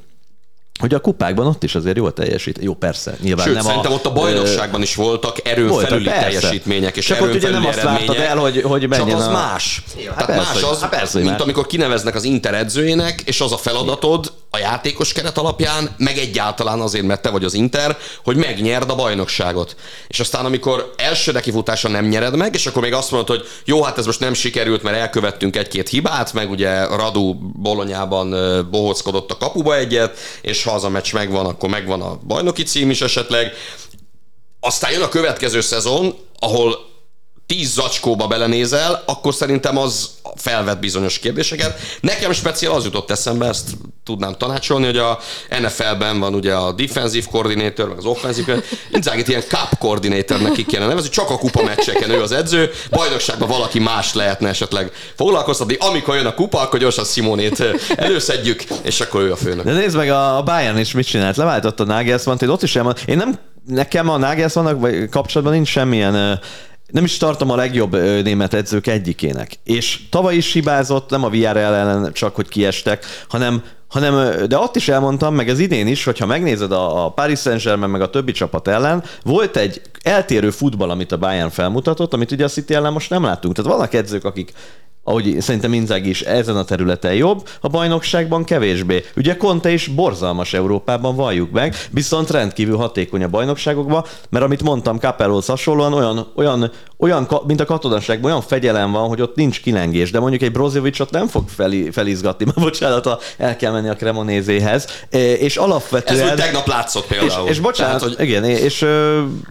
hogy a kupákban ott is azért jól teljesít. Jó, persze, nyilván Sőt, nem szerintem a, ott a bajnokságban is voltak erőn voltak, felüli persze. teljesítmények és Csak ott ugye nem azt vártad el, hogy, hogy menjen Csak az a... más. Ja, hát Tehát persze, más az, hát persze, mint már. amikor kineveznek az Inter edzőjének, és az a feladatod a játékos keret alapján, meg egyáltalán azért, mert te vagy az Inter, hogy megnyerd a bajnokságot. És aztán, amikor első nekifutása nem nyered meg, és akkor még azt mondod, hogy jó, hát ez most nem sikerült, mert elkövettünk egy-két hibát, meg ugye Radu Bolonyában bohockodott a kapuba egyet, és ha az a meccs megvan, akkor megvan a bajnoki cím is esetleg. Aztán jön a következő szezon, ahol tíz zacskóba belenézel, akkor szerintem az felvet bizonyos kérdéseket. Nekem speciál az jutott eszembe, ezt tudnám tanácsolni, hogy a NFL-ben van ugye a defensive coordinator, meg az offensive, Inzagit ilyen cup coordinatornek ki kellene nevezni, csak a kupa meccseken ő az edző, bajnokságban valaki más lehetne esetleg foglalkoztatni, amikor jön a kupa, akkor gyorsan Simonét előszedjük, és akkor ő a főnök. De nézd meg, a Bayern is mit csinált, leváltotta Nagelsmann, ott is elmond, én nem, nekem a Nagelsmannak kapcsolatban nincs semmilyen nem is tartom a legjobb német edzők egyikének. És tavaly is hibázott, nem a VR ellen csak, hogy kiestek, hanem hanem, de ott is elmondtam, meg ez idén is, hogyha megnézed a, a Paris Saint-Germain meg a többi csapat ellen, volt egy eltérő futball, amit a Bayern felmutatott, amit ugye a City ellen most nem láttunk. Tehát vannak edzők, akik ahogy szerintem Inzaghi is ezen a területen jobb, a bajnokságban kevésbé. Ugye Conte is borzalmas Európában, valljuk meg, viszont rendkívül hatékony a bajnokságokban, mert amit mondtam Capellohoz hasonlóan, olyan, olyan, olyan, mint a katonaságban, olyan fegyelem van, hogy ott nincs kilengés, de mondjuk egy Brozovicsot nem fog fel, felizgatni, mert bocsánat, el kell menni a Cremonézéhez, és alapvetően... Ez úgy tegnap látszott például. És, és bocsánat, Tehát, hogy... igen, és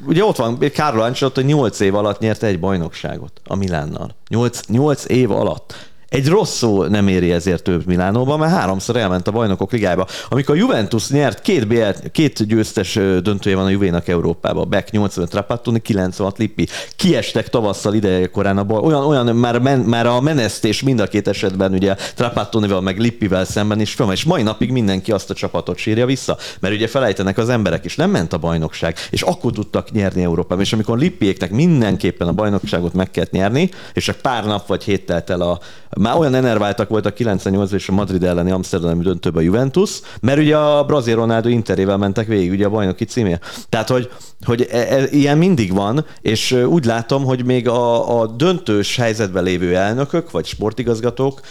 ugye ott van Carlo Ancelotti, hogy 8 év alatt nyerte egy bajnokságot a Milánnal. 8, 8 év alatt. forlatt. Egy rossz szó nem éri ezért több Milánóban, mert háromszor elment a bajnokok ligájába. Amikor a Juventus nyert, két, BL, két győztes döntője van a Juvénak Európában. Beck 85 Trapattoni, 96 Lippi. Kiestek tavasszal ideje korán a baj. Olyan, olyan már, men, már a menesztés mind a két esetben ugye Trapattonival meg Lippivel szemben is fel, és mai napig mindenki azt a csapatot sírja vissza, mert ugye felejtenek az emberek, és nem ment a bajnokság, és akkor tudtak nyerni Európában. És amikor Lippiéknek mindenképpen a bajnokságot meg kellett nyerni, és csak pár nap vagy hét telt el a, már olyan enerváltak voltak 98 és a Madrid elleni Amsterdami döntőben a Juventus, mert ugye a brazil Ronaldo interével mentek végig ugye a bajnoki címé. Tehát, hogy, hogy e, e, ilyen mindig van, és úgy látom, hogy még a, a döntős helyzetben lévő elnökök, vagy sportigazgatók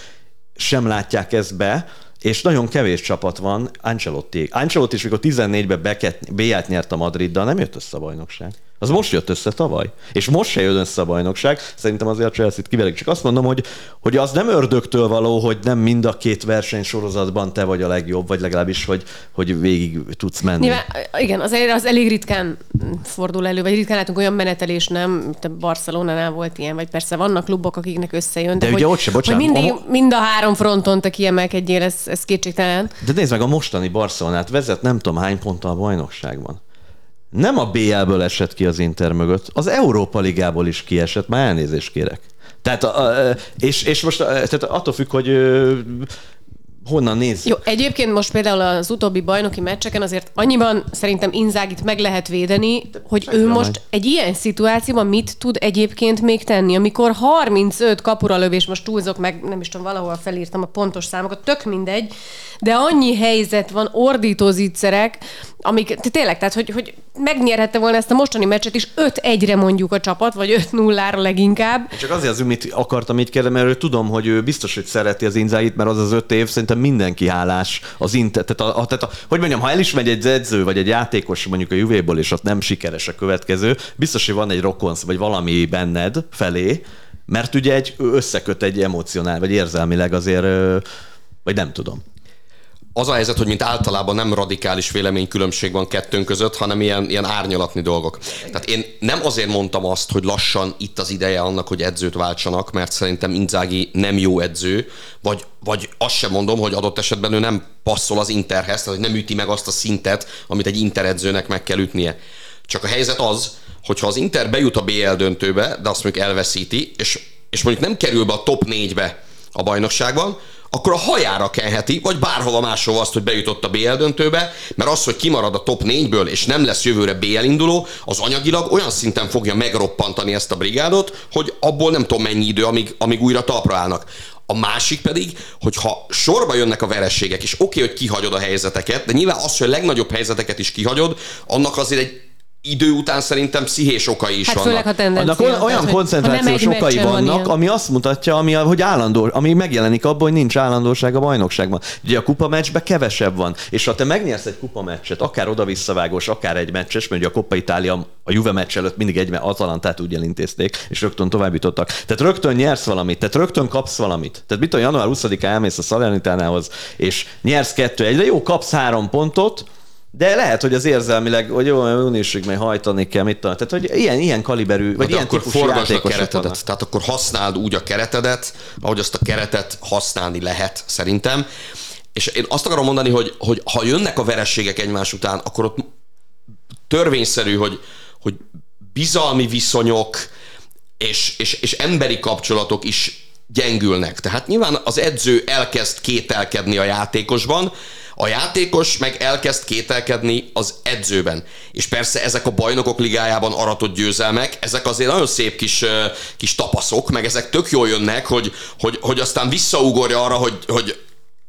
sem látják ezt be, és nagyon kevés csapat van, Ancelotti. Ancelotti is, amikor 14-ben B-ját nyert a Madriddal, nem jött össze a bajnokság. Az most jött össze tavaly. És most se jön össze a bajnokság. Szerintem azért a Chelsea-t kiverik. Csak azt mondom, hogy, hogy az nem ördögtől való, hogy nem mind a két versenysorozatban te vagy a legjobb, vagy legalábbis, hogy, hogy végig tudsz menni. Nyilván, igen, az, az elég ritkán fordul elő, vagy ritkán látunk olyan menetelés, nem, te Barcelonánál volt ilyen, vagy persze vannak klubok, akiknek összejön, de, de hogy, ugye ott se, bocsánat, hogy mindig, a... mind a három fronton te kiemelkedjél, ez, ez kétségtelen. De nézd meg, a mostani Barcelonát vezet nem tudom hány ponttal a bajnokságban nem a BL-ből esett ki az Inter mögött, az Európa Ligából is kiesett, már elnézést kérek. Tehát, és, és most tehát attól függ, hogy honnan néz. Jó, egyébként most például az utóbbi bajnoki meccseken azért annyiban szerintem Inzágit meg lehet védeni, De hogy ő most egy ilyen szituációban mit tud egyébként még tenni, amikor 35 kapura lövés, most túlzok meg, nem is tudom, valahol felírtam a pontos számokat, tök mindegy, de annyi helyzet van, ordító zicserek, amik tényleg, tehát hogy, hogy megnyerhette volna ezt a mostani meccset is 5-1-re mondjuk a csapat, vagy 5-0-ra leginkább. Csak azért az, mit akartam így kérdezni, mert tudom, hogy ő biztos, hogy szereti az Inzáit, mert az az öt év szerintem mindenki hálás az Inter. Tehát, a, a, tehát a, hogy mondjam, ha el is megy egy edző, vagy egy játékos mondjuk a Juvéból, és ott nem sikeres a következő, biztos, hogy van egy rokonsz, vagy valami benned felé, mert ugye egy összeköt egy emocionál, vagy érzelmileg azért, vagy nem tudom az a helyzet, hogy mint általában nem radikális véleménykülönbség van kettőnk között, hanem ilyen, ilyen árnyalatni dolgok. Tehát én nem azért mondtam azt, hogy lassan itt az ideje annak, hogy edzőt váltsanak, mert szerintem Inzági nem jó edző, vagy, vagy azt sem mondom, hogy adott esetben ő nem passzol az Interhez, tehát hogy nem üti meg azt a szintet, amit egy Inter edzőnek meg kell ütnie. Csak a helyzet az, hogyha az Inter bejut a BL döntőbe, de azt mondjuk elveszíti, és, és mondjuk nem kerül be a top 4-be a bajnokságban, akkor a hajára kenheti, vagy bárhova máshova azt, hogy bejutott a BL döntőbe, mert az, hogy kimarad a top 4-ből, és nem lesz jövőre BL induló, az anyagilag olyan szinten fogja megroppantani ezt a brigádot, hogy abból nem tudom mennyi idő, amíg, amíg újra talpra állnak. A másik pedig, hogy ha sorba jönnek a verességek, és oké, okay, hogy kihagyod a helyzeteket, de nyilván az, hogy a legnagyobb helyzeteket is kihagyod, annak azért egy idő után szerintem pszihés okai is hát vannak. Főleg, ha tendencia, Annak olyan tehát, koncentrációs okai vannak, van ami azt mutatja, ami, hogy állandó, ami megjelenik abban, hogy nincs állandóság a bajnokságban. Ugye a kupa meccsben kevesebb van, és ha te megnyersz egy kupa meccset, akár oda-visszavágós, akár egy meccses, mert ugye a Coppa Itália a Juve meccs előtt mindig egy Atalantát úgy elintézték, és rögtön tovább jutottak. Tehát rögtön nyersz valamit, tehát rögtön kapsz valamit. Tehát mit a január 20-án elmész a Salernitánál és nyersz kettő egyre, jó, kapsz három pontot, de lehet, hogy az érzelmileg, hogy jó, unisig meg hajtani kell, mit tudom. Tehát, hogy ilyen, ilyen kaliberű, vagy ilyen akkor forgasd a keretedet. Vannak. Tehát akkor használd úgy a keretedet, ahogy azt a keretet használni lehet, szerintem. És én azt akarom mondani, hogy, hogy ha jönnek a verességek egymás után, akkor ott törvényszerű, hogy, hogy bizalmi viszonyok és, és, és emberi kapcsolatok is gyengülnek. Tehát nyilván az edző elkezd kételkedni a játékosban, A játékos meg elkezd kételkedni az edzőben. És persze ezek a bajnokok ligájában aratott győzelmek, ezek azért nagyon szép kis, kis tapaszok, meg ezek tök jól jönnek, hogy, hogy, hogy aztán visszaugorja arra, hogy, hogy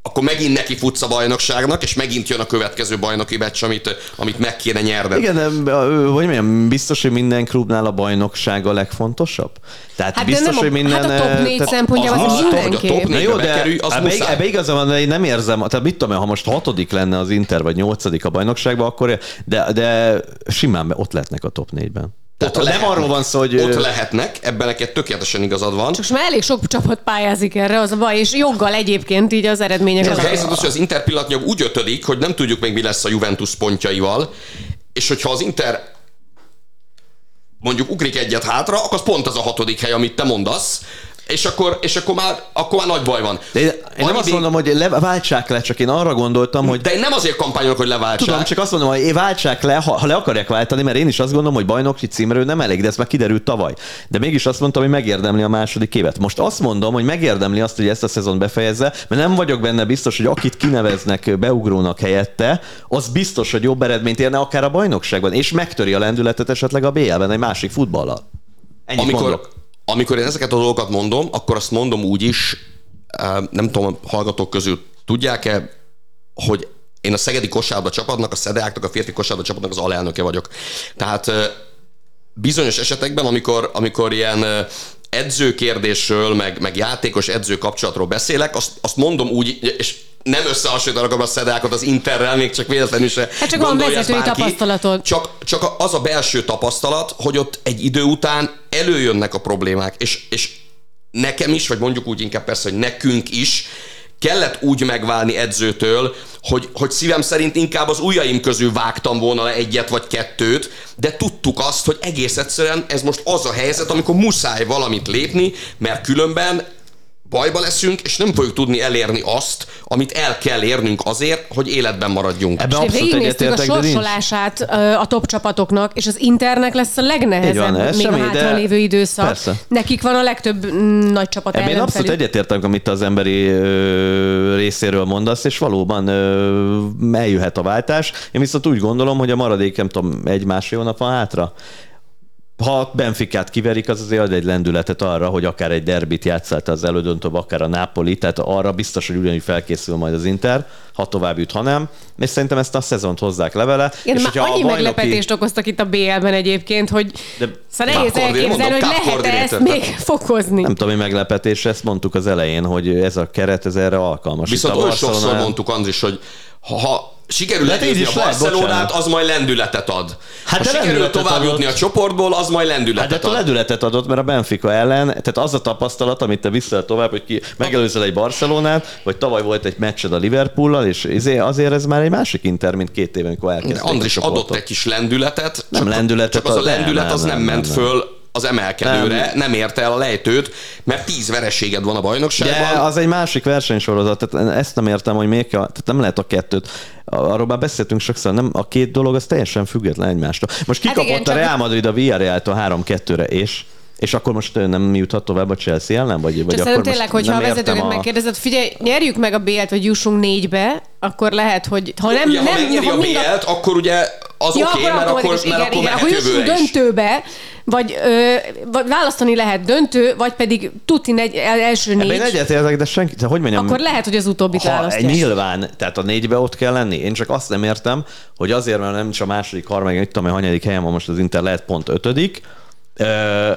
akkor megint neki futsz a bajnokságnak, és megint jön a következő bajnoki meccs, amit, amit meg kéne nyerned. Igen, de hogy mondjam, biztos, hogy minden klubnál a bajnokság a legfontosabb? Tehát hát biztos, hogy minden... Hát a top 4 szempontjából az, az mindenképp. A top Na jó, de bekerülj, az ebbe, ebbe igazán van, de én nem érzem, tehát mit tudom, ha most hatodik lenne az Inter, vagy nyolcadik a bajnokságban, akkor de, de simán ott lehetnek a top 4-ben. Tehát ott nem arról van szó, hogy... Ott lehetnek, ebben neked tökéletesen igazad van. Csak már elég sok csapat pályázik erre, az a baj, és joggal egyébként így az eredmények. Az, az helyzet az, hogy az Inter pillanatnyilag úgy ötödik, hogy nem tudjuk még mi lesz a Juventus pontjaival, és hogyha az Inter mondjuk ugrik egyet hátra, akkor az pont az a hatodik hely, amit te mondasz, és akkor, és akkor, már, akkor már nagy baj van. De én, én nem azt mondom, hogy leváltsák le, csak én arra gondoltam, hogy... De én nem azért kampányolok, hogy leváltsák. Tudom, csak azt mondom, hogy váltsák le, ha, ha le akarják váltani, mert én is azt gondolom, hogy bajnoki címről nem elég, de ez már kiderült tavaly. De mégis azt mondtam, hogy megérdemli a második évet. Most azt mondom, hogy megérdemli azt, hogy ezt a szezon befejezze, mert nem vagyok benne biztos, hogy akit kineveznek beugrónak helyette, az biztos, hogy jobb eredményt érne akár a bajnokságban, és megtöri a lendületet esetleg a BL-ben egy másik futballal. Ennyit amikor, mondok amikor én ezeket a dolgokat mondom, akkor azt mondom úgy is, nem tudom, hallgatók közül tudják-e, hogy én a Szegedi kosárba csapatnak, a Szedeáknak, a férfi kosárba csapatnak az alelnöke vagyok. Tehát bizonyos esetekben, amikor, amikor ilyen edzőkérdésről, meg, meg játékos edző kapcsolatról beszélek, azt, azt mondom úgy, és nem összehasonlítanak a szedákat az Interrel, még csak véletlenül se Hát csak van vezetői tapasztalatod. Csak, csak az a belső tapasztalat, hogy ott egy idő után előjönnek a problémák, és, és nekem is, vagy mondjuk úgy inkább persze, hogy nekünk is, kellett úgy megválni edzőtől, hogy, hogy szívem szerint inkább az ujjaim közül vágtam volna le egyet vagy kettőt, de tudtuk azt, hogy egész egyszerűen ez most az a helyzet, amikor muszáj valamit lépni, mert különben bajba leszünk, és nem fogjuk tudni elérni azt, amit el kell érnünk azért, hogy életben maradjunk. Ebben és végignéztük a sorsolását a top csapatoknak, és az Internek lesz a legnehezebb van, még semmi, a hátralévő időszak. Persze. Nekik van a legtöbb mm, nagy csapat Ebben én abszolút egyetértek, amit az emberi ö, részéről mondasz, és valóban ö, eljöhet a váltás. Én viszont úgy gondolom, hogy a maradék, nem tudom, egy-másfél hónap van hátra ha Benficát kiverik, az azért ad egy lendületet arra, hogy akár egy derbit játszálta az elődöntőbb, akár a Napoli, tehát arra biztos, hogy ugyanúgy felkészül majd az Inter, ha tovább jut, ha nem. És szerintem ezt a szezont hozzák levele. Igen, és már annyi bajnoki... meglepetést okoztak itt a BL-ben egyébként, hogy de szóval nehéz elképzelni, hogy lehet ezt még fokozni. Nem tudom, hogy meglepetés, ezt mondtuk az elején, hogy ez a keret ez erre alkalmas. Viszont olyan sokszor mondtuk, Andris, hogy ha sikerül legyőzni a Barcelonát, az majd lendületet ad. Hát ha sikerül tovább jutni a csoportból, az majd lendületet hát ad. Hát lendületet adott, mert a Benfica ellen, tehát az a tapasztalat, amit te vissza tovább, hogy ki megelőzel egy Barcelonát, vagy tavaly volt egy meccsed a Liverpoollal, és izé, azért ez már egy másik Inter, mint két éven, amikor elkezdték. Andris adott egy kis lendületet, nem csak, lendületet, csak az a lendület nem, az nem, nem, ment föl az emelkedőre, nem. nem érte el a lejtőt, mert tíz vereséged van a bajnokságban. De az egy másik versenysorozat, tehát ezt nem értem, hogy még tehát nem lehet a kettőt. Arról már beszéltünk sokszor, nem, a két dolog az teljesen független egymástól. Most kikapott hát igen, a Real Madrid a Villarreal-tól 3-2-re, és és akkor most nem juthat tovább a Chelsea ellen? Vagy, vagy akkor tényleg, hogyha a vezetőket a... megkérdezed, figyelj, nyerjük meg a BL-t, vagy jussunk négybe, akkor lehet, hogy ha nem... Ugye, nem ha a BL-t, a... akkor ugye az ja, oké, okay, mert akkor, igen, mert igen, akkor, akkor jussunk döntőbe, vagy, ö, vagy választani lehet döntő, vagy pedig tuti negy, első négy. Ebben egyetértek, de senki, de hogy mondjam, Akkor lehet, hogy az utóbbi választják. Nyilván, tehát a négybe ott kell lenni. Én csak azt nem értem, hogy azért, mert nem csak a második, harmadik, itt tudom, hogy hanyadik helyen van most az Inter, lehet pont ötödik, ö,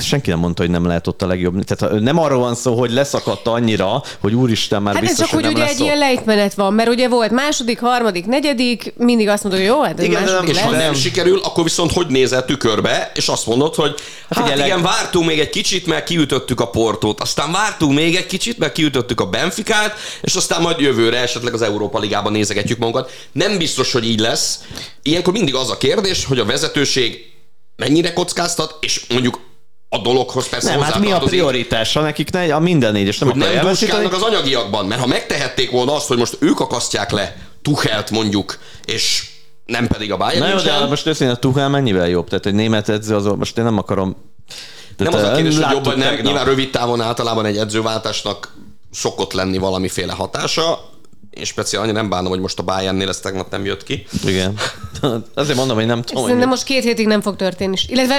senki nem mondta, hogy nem lehet ott a legjobb. Tehát nem arról van szó, hogy leszakadta annyira, hogy úristen már hát biztos, ez csak, hogy, hogy ugye egy ilyen lejtmenet van, mert ugye volt második, harmadik, negyedik, mindig azt mondod, hogy jó, hát ez igen, második És ha nem sikerül, akkor viszont hogy nézel tükörbe, és azt mondod, hogy hát, hát igen, igen, vártunk még egy kicsit, mert kiütöttük a portót, aztán vártunk még egy kicsit, mert kiütöttük a Benficát, és aztán majd jövőre esetleg az Európa Ligában nézegetjük magunkat. Nem biztos, hogy így lesz. Ilyenkor mindig az a kérdés, hogy a vezetőség mennyire kockáztat, és mondjuk a dologhoz persze Nem, hát mi a prioritása nekik? Ne, a minden négy, és nem hogy nem dúskálnak az anyagiakban, mert ha megtehették volna azt, hogy most ők akasztják le Tuchelt mondjuk, és nem pedig a Bayern Na jó, de most őszintén a Tuchel mennyivel jobb? Tehát egy német edző, az, most én nem akarom nem az a kérdés, hogy jobb, nem, nyilván rövid távon általában egy edzőváltásnak szokott lenni valamiféle hatása. Én speciál annyira nem bánom, hogy most a Bayernnél ez tegnap nem jött ki. Igen. Azért mondom, hogy nem tudom. Szerintem hogy most két hétig nem fog történni. Illetve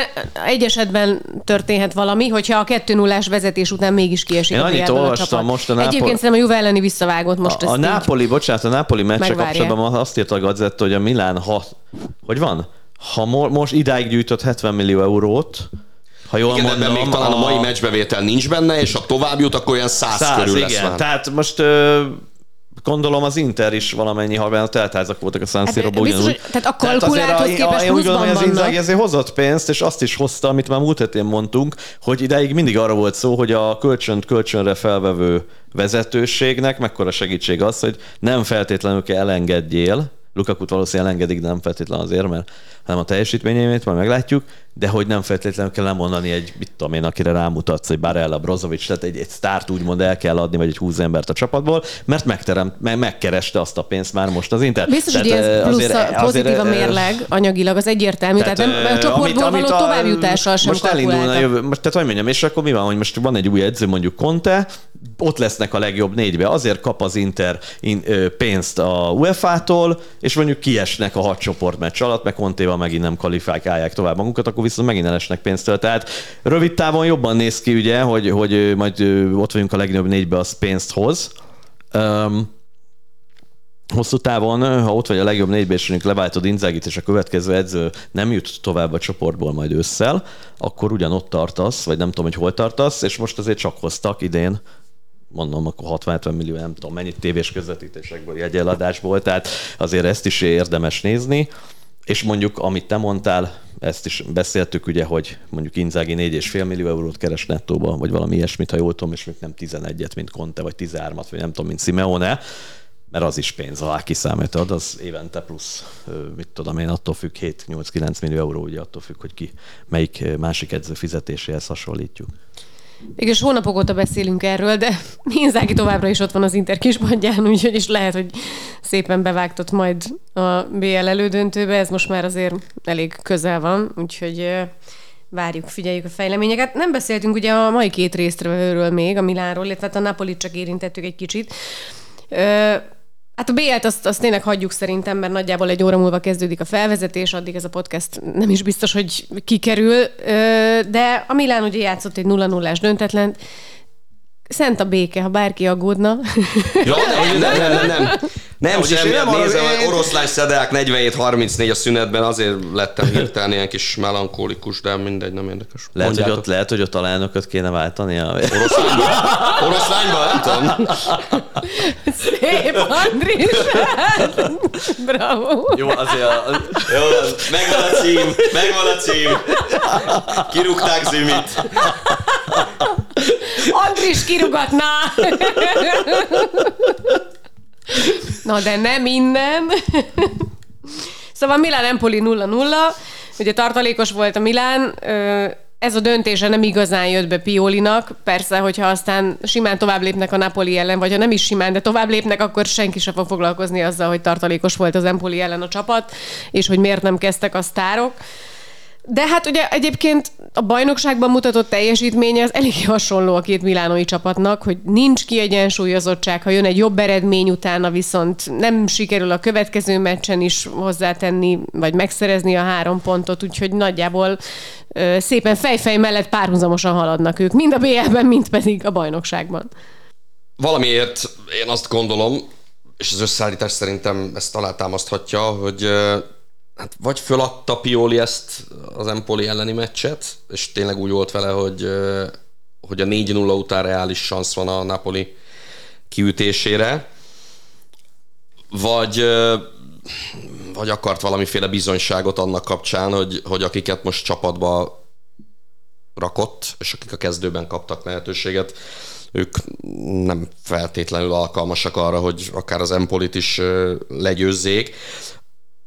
egy esetben történhet valami, hogyha a 2 0 vezetés után mégis kiesik Én a annyit a olvastam csapat. most a Nápol- Egyébként szerintem a Juve elleni visszavágott most a, a. Nápoli, bocsánat, a Nápoli meccse Megvárják. kapcsolatban azt írta a Gazetta, hogy a Milán, ha, hogy van? Ha mo- most idáig gyűjtött 70 millió eurót, ha jól Igen, mondom, még talán a mai meccsbevétel nincs benne, és ha tovább jut, akkor olyan 100, 100, körül lesz igen. már. Tehát most ö, gondolom az Inter is valamennyi, ha benne teltházak voltak a San Hát, siro hogy- tehát a kalkuláthoz azért képest én úgy gondolom, hogy az Inzaghi ezért hozott pénzt, és azt is hozta, amit már múlt héten mondtunk, hogy ideig mindig arra volt szó, hogy a kölcsönt kölcsönre felvevő vezetőségnek mekkora segítség az, hogy nem feltétlenül kell elengedjél, Lukakut valószínűleg elengedik, de nem feltétlenül azért, mert hanem a teljesítményét majd meglátjuk, de hogy nem feltétlenül kell lemondani egy, mit tudom én, akire rámutatsz, hogy Barella, Brozovic, tehát egy, egy sztárt úgymond el kell adni, vagy egy húsz embert a csapatból, mert megteremt, meg, megkereste azt a pénzt már most az Inter. Biztos, hogy Tehát, ez ö, plusz azért- a azért, pozitív a ö, mérleg anyagilag, az egyértelmű, tehát, nem, a csoportból amit- való a- továbbjutással sem Most elindulna kalkuláltak. jövő, most tehát hogy mondjam, és akkor mi van, hogy most van egy új edző, mondjuk Conte, ott lesznek a legjobb négybe, azért kap az Inter in, ö, pénzt a UEFA-tól, és mondjuk kiesnek a hat csoportmeccs alatt, meg Contéval megint nem kvalifikálják tovább magukat, akkor viszont megint elesnek pénztől. Tehát rövid távon jobban néz ki, ugye, hogy, hogy majd ott vagyunk a legnagyobb négybe, az pénzt hoz. Um, hosszú távon, ha ott vagy a legjobb négybe, és mondjuk leváltod Inzagit, és a következő edző nem jut tovább a csoportból majd ősszel, akkor ugyanott tartasz, vagy nem tudom, hogy hol tartasz, és most azért csak hoztak idén mondom, akkor 60-70 millió, nem tudom, mennyit tévés közvetítésekből, jegyeladásból, tehát azért ezt is érdemes nézni. És mondjuk, amit te mondtál, ezt is beszéltük, ugye, hogy mondjuk Inzági 4,5 millió eurót keres nettóba, vagy valami ilyesmit, ha jól tudom, és még nem 11-et, mint Conte, vagy 13-at, vagy nem tudom, mint Simeone, mert az is pénz, ha kiszámítod, az évente plusz, mit tudom én, attól függ 7-8-9 millió euró, ugye attól függ, hogy ki melyik másik edző fizetéséhez hasonlítjuk. Mégis hónapok óta beszélünk erről, de Inzáki továbbra is ott van az Inter kispadján, úgyhogy is lehet, hogy szépen bevágtott majd a BL elődöntőbe, ez most már azért elég közel van, úgyhogy várjuk, figyeljük a fejleményeket. Nem beszéltünk ugye a mai két részről még, a Milánról, illetve hát a Napolit csak érintettük egy kicsit. Ö, Hát a BL-t azt, azt tényleg hagyjuk szerintem, mert nagyjából egy óra múlva kezdődik a felvezetés, addig ez a podcast nem is biztos, hogy kikerül, de a Milán ugye játszott egy 0-0-ás döntetlen, Szent a béke, ha bárki aggódna. Ja, nem, nem, nem, nem, nem. Nem, Úgyis semmi, nem nézem, én- oroszlány szedák 47-34 a szünetben, azért lettem hirtelen ilyen kis melankólikus, de mindegy, nem érdekes. Lehet, hogy Mondjátok. ott, lehet, hogy ott alelnököt kéne váltani. A... Oroszlányba? Oroszlányba? Nem tudom. Szép, Andris! Bravo! Jó, azért a... Jó, megvan a cím, megvan a cím. Kirúgták Zimit. Andris kirugatná! Na, de nem minden. Szóval Milán Empoli 0-0, ugye tartalékos volt a Milán, ez a döntése nem igazán jött be Piolinak. Persze, hogyha aztán simán tovább lépnek a Napoli ellen, vagy ha nem is simán, de tovább lépnek, akkor senki sem fog foglalkozni azzal, hogy tartalékos volt az Empoli ellen a csapat, és hogy miért nem kezdtek a sztárok. De hát ugye egyébként a bajnokságban mutatott teljesítménye az elég hasonló a két milánói csapatnak, hogy nincs kiegyensúlyozottság, ha jön egy jobb eredmény utána, viszont nem sikerül a következő meccsen is hozzátenni, vagy megszerezni a három pontot, úgyhogy nagyjából ö, szépen fejfej mellett párhuzamosan haladnak ők, mind a BL-ben, mind pedig a bajnokságban. Valamiért én azt gondolom, és az összeállítás szerintem ezt alátámaszthatja, hogy hát vagy föladta Pioli ezt az Empoli elleni meccset, és tényleg úgy volt vele, hogy, hogy a 4-0 után reális szansz van a Napoli kiütésére, vagy vagy akart valamiféle bizonyságot annak kapcsán, hogy, hogy akiket most csapatba rakott, és akik a kezdőben kaptak lehetőséget, ők nem feltétlenül alkalmasak arra, hogy akár az Empolit is legyőzzék.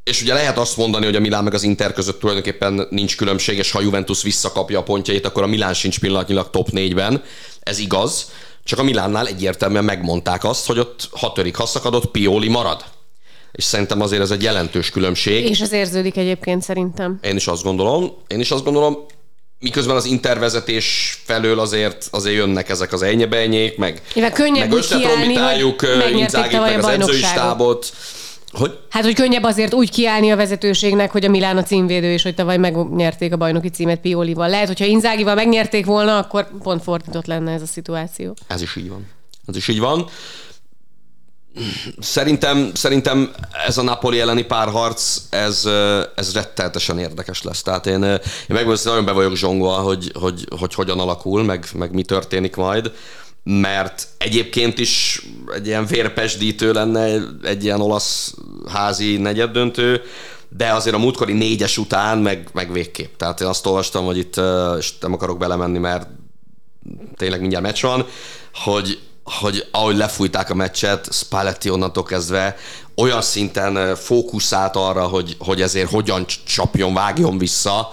És ugye lehet azt mondani, hogy a Milán meg az Inter között tulajdonképpen nincs különbség, és ha a Juventus visszakapja a pontjait, akkor a Milán sincs pillanatnyilag top 4-ben. Ez igaz. Csak a Milánnál egyértelműen megmondták azt, hogy ott hatodik haszakadott Pioli marad. És szerintem azért ez egy jelentős különbség. És ez érződik egyébként szerintem. Én is azt gondolom. Én is azt gondolom. miközben az intervezetés felől azért, azért jönnek ezek az ennyebenyék, meg, Mivel könnyebb meg megnyerték Inzágit, meg az edzői bajnokságot. stábot. Hogy? Hát, hogy könnyebb azért úgy kiállni a vezetőségnek, hogy a Milán a címvédő, és hogy tavaly megnyerték a bajnoki címet Piolival. Lehet, hogyha Inzágival megnyerték volna, akkor pont fordított lenne ez a szituáció. Ez is így van. Ez is így van. Szerintem, szerintem ez a Napoli elleni párharc, ez, ez rettenetesen érdekes lesz. Tehát én, én megmondom, nagyon be vagyok zsongva, hogy, hogy, hogy hogyan alakul, meg, meg mi történik majd mert egyébként is egy ilyen vérpesdítő lenne egy ilyen olasz házi negyeddöntő, de azért a múltkori négyes után meg, meg végképp. Tehát én azt olvastam, hogy itt, és nem akarok belemenni, mert tényleg mindjárt meccs van, hogy, hogy ahogy lefújták a meccset, Spalletti onnantól kezdve olyan szinten fókuszált arra, hogy, hogy ezért hogyan csapjon, vágjon vissza,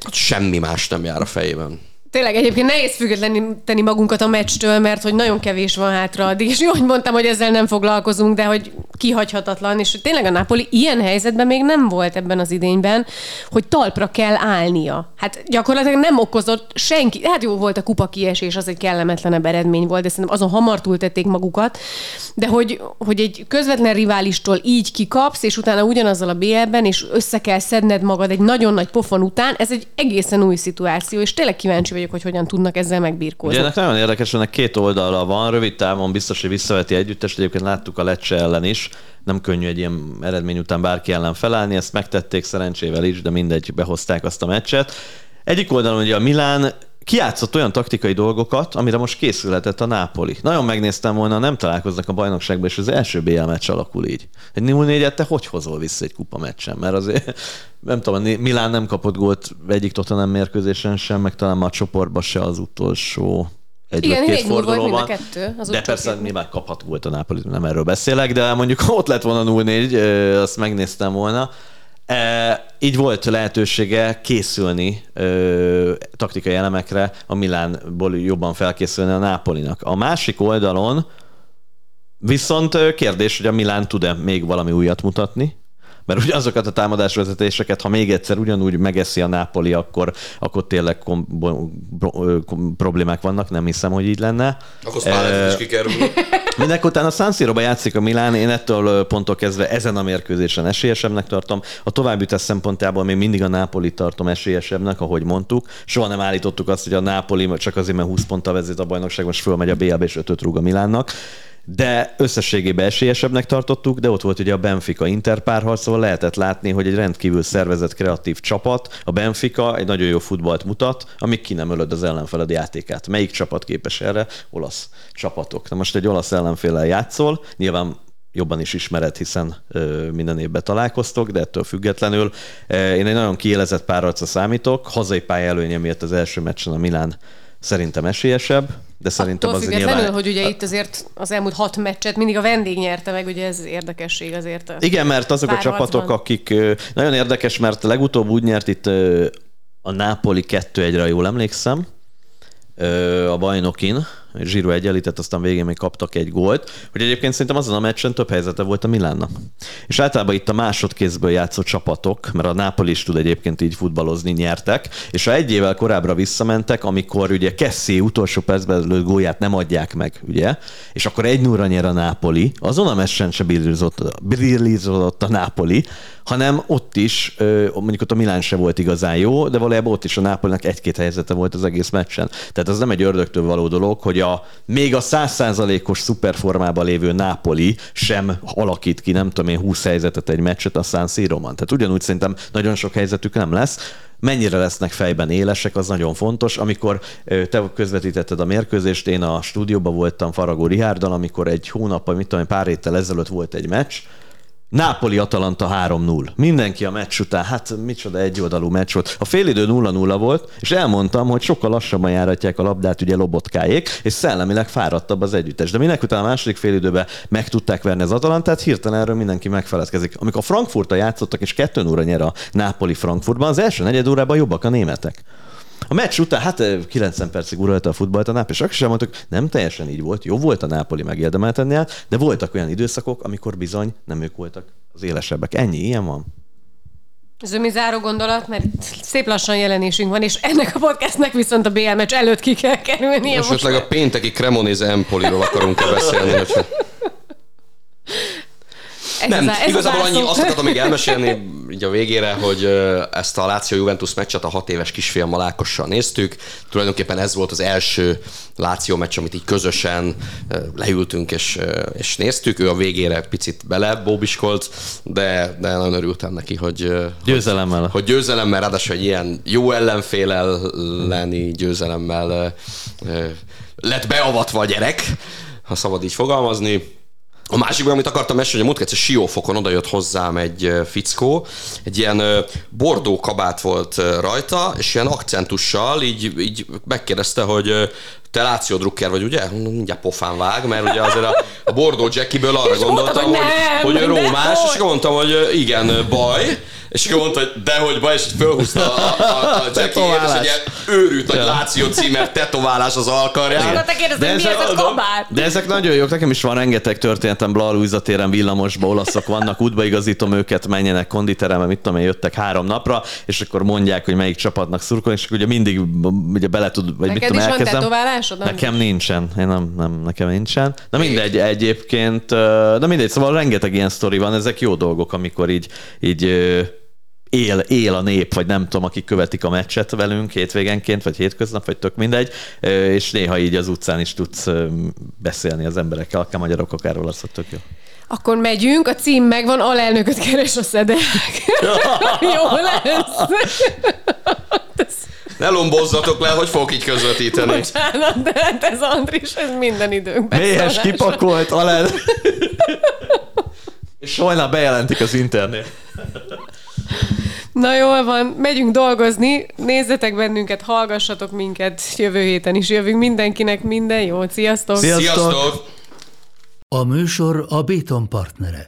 hogy semmi más nem jár a fejében. Tényleg egyébként nehéz függetleníteni magunkat a meccstől, mert hogy nagyon kevés van hátra addig, és jó, hogy mondtam, hogy ezzel nem foglalkozunk, de hogy kihagyhatatlan, és tényleg a Napoli ilyen helyzetben még nem volt ebben az idényben, hogy talpra kell állnia. Hát gyakorlatilag nem okozott senki, hát jó volt a kupa kiesés, az egy kellemetlenebb eredmény volt, de szerintem azon hamar túltették magukat, de hogy, hogy egy közvetlen riválistól így kikapsz, és utána ugyanazzal a BL-ben, és össze kell szedned magad egy nagyon nagy pofon után, ez egy egészen új szituáció, és tényleg kíváncsi vagyok, hogy hogyan tudnak ezzel megbírkozni. Ugye ennek nagyon érdekes, ennek két oldala van, rövid távon biztos, hogy visszaveti együttest, egyébként láttuk a Lecce ellen is, nem könnyű egy ilyen eredmény után bárki ellen felállni, ezt megtették szerencsével is, de mindegy, behozták azt a meccset. Egyik oldalon ugye a Milán kiátszott olyan taktikai dolgokat, amire most készülhetett a Nápoli. Nagyon megnéztem volna, nem találkoznak a bajnokságban, és az első BL meccs alakul így. Egy 0 te hogy hozol vissza egy kupa meccsen? Mert azért, nem tudom, Milán nem kapott gólt egyik Tottenham mérkőzésen sem, meg talán már a csoportban se az utolsó egy Igen, két négy volt mind a fordulóban. kettő. Az de persze két. nyilván kaphat volt a Napoli, nem erről beszélek, de mondjuk ott lett volna 0-4, ö, azt megnéztem volna. E, így volt lehetősége készülni ö, taktikai elemekre, a Milánból jobban felkészülni a Nápolinak. A másik oldalon viszont kérdés, hogy a Milán tud-e még valami újat mutatni, mert ugye azokat a támadásvezetéseket, ha még egyszer ugyanúgy megeszi a Nápoli, akkor, akkor tényleg kom, bro, kom, problémák vannak, nem hiszem, hogy így lenne. Akkor Spalletti is kikerül. Minek után a San Siro-ba játszik a Milán, én ettől ponttól kezdve ezen a mérkőzésen esélyesebbnek tartom. A továbbjutás szempontjából még mindig a Nápoli tartom esélyesebbnek, ahogy mondtuk. Soha nem állítottuk azt, hogy a Nápoli csak azért, mert 20 ponttal vezet a bajnokság, most fölmegy a BL-be és 5 rúg a Milánnak de összességében esélyesebbnek tartottuk, de ott volt ugye a Benfica Inter párharc, szóval lehetett látni, hogy egy rendkívül szervezett, kreatív csapat, a Benfica egy nagyon jó futballt mutat, amíg ki nem ölöd az ellenfeled játékát. Melyik csapat képes erre? Olasz csapatok. Na most egy olasz ellenféllel játszol, nyilván jobban is ismered, hiszen ö, minden évben találkoztok, de ettől függetlenül ö, én egy nagyon kiélezett párharcra számítok. Hazai pálya előnye miatt az első meccsen a Milán szerintem esélyesebb, de szerintem Attól azért függetlenül, nyilván... hogy ugye itt azért az elmúlt hat meccset mindig a vendég nyerte meg, ugye ez érdekesség azért. Igen, mert azok a csapatok, akik nagyon érdekes, mert legutóbb úgy nyert itt a Napoli 2-1-re, jól emlékszem, a bajnokin, Zsiro egyenlített, aztán végén még kaptak egy gólt, hogy egyébként szerintem azon a meccsen több helyzete volt a Milánnak. És általában itt a másodkézből játszó csapatok, mert a Napoli is tud egyébként így futballozni, nyertek, és ha egy évvel korábbra visszamentek, amikor ugye Kessi utolsó percben lőtt gólját nem adják meg, ugye, és akkor egy 0 nyer a Napoli, azon a meccsen se brillizott a Napoli, hanem ott is, mondjuk ott a Milán se volt igazán jó, de valójában ott is a Nápolinak egy-két helyzete volt az egész meccsen. Tehát az nem egy ördögtől való dolog, hogy a még a százszázalékos szuperformában lévő Nápoli sem alakít ki, nem tudom én, 20 helyzetet egy meccset a San Siro-ban. Tehát ugyanúgy szerintem nagyon sok helyzetük nem lesz. Mennyire lesznek fejben élesek, az nagyon fontos. Amikor te közvetítetted a mérkőzést, én a stúdióban voltam Faragó Rihárdal, amikor egy hónappal, mit tudom, pár héttel ezelőtt volt egy meccs, Nápoli Atalanta 3-0. Mindenki a meccs után, hát micsoda egyoldalú meccs volt. A félidő 0-0 volt, és elmondtam, hogy sokkal lassabban járatják a labdát ugye lobotkáék, és szellemileg fáradtabb az együttes. De minek után a második félidőben meg tudták verni az Atalantát, hirtelen erről mindenki megfeledkezik. Amikor a Frankfurta játszottak, és 2 0 nyer a Nápoli Frankfurtban, az első negyed órában jobbak a németek. A meccs után, hát eh, 90 percig uralta a futballt a Nápoli, és akkor sem mondtuk, nem teljesen így volt, jó volt a Nápoli megérdemeltenni át, de voltak olyan időszakok, amikor bizony nem ők voltak az élesebbek. Ennyi, ilyen van. Zömi záró gondolat, mert szép lassan jelenésünk van, és ennek a podcastnek viszont a BL meccs előtt ki kell kerülnie. Most esetleg a pénteki Cremonese Empoliról akarunk-e beszélni? Hogy... Ez Nem, az ez igazából az annyi, azt akartam még elmesélni így a végére, hogy ezt a Láció Juventus meccset a hat éves kisfiammal Ákossal néztük. Tulajdonképpen ez volt az első Láció meccs, amit így közösen leültünk és, és néztük. Ő a végére picit bele bóbiskolt, de, de nagyon örültem neki, hogy, Győzelemmel. hogy győzelemmel, ráadásul egy ilyen jó ellenfél elleni győzelemmel lett beavatva a gyerek, ha szabad így fogalmazni. A másik, amit akartam mesélni, hogy a múlt egyszer Siófokon odajött hozzám egy fickó, egy ilyen bordó kabát volt rajta, és ilyen akcentussal így, így megkérdezte, hogy te Láció drukker vagy, ugye? Mondom, mindjárt pofán vág, mert ugye azért a, a Bordó Jackie-ből arra És mondtad, gondoltam, hogy hogy, nem, hogy ő rómás, és mondtam, hogy igen, baj, és akkor mondta, hogy dehogy baj, és így fölhúzta a, a, a Jackie, és egy Tetoválás. ilyen őrült nagy Láció címer tetoválás az alkarján. Akkor te kérdezted, mi ez a kabát? de ezek nagyon jók, nekem is van rengeteg történetem, Blalújza téren villamosba olaszok vannak, útbaigazítom őket, menjenek konditerembe, mit tudom én, jöttek három napra, és akkor mondják, hogy melyik csapatnak szurkolni, és akkor ugye mindig ugye bele tud, vagy mit Neked tudom, is van elkezdem. tetoválásod? Andris? Nekem nincsen, én nem, nem, nekem nincsen. Na mindegy, egyébként, de mindegy, szóval rengeteg ilyen sztori van, ezek jó dolgok, amikor így, így él, él a nép, vagy nem tudom, akik követik a meccset velünk hétvégenként, vagy hétköznap, vagy tök mindegy, és néha így az utcán is tudsz beszélni az emberekkel, akár magyarok, akár olaszok, tök jó. Akkor megyünk, a cím megvan, alelnököt keres a szedek. Jó lesz. Ne lombozzatok le, hogy fogok így közvetíteni. Bocsánat, de hát ez Andris, ez minden időnk Méhes kipakolt, alel... és holnap bejelentik az internet. Na jól van, megyünk dolgozni, nézzetek bennünket, hallgassatok minket, jövő héten is jövünk mindenkinek, minden jót, sziasztok! Sziasztok! Sziasztok! A műsor a Béton partnere.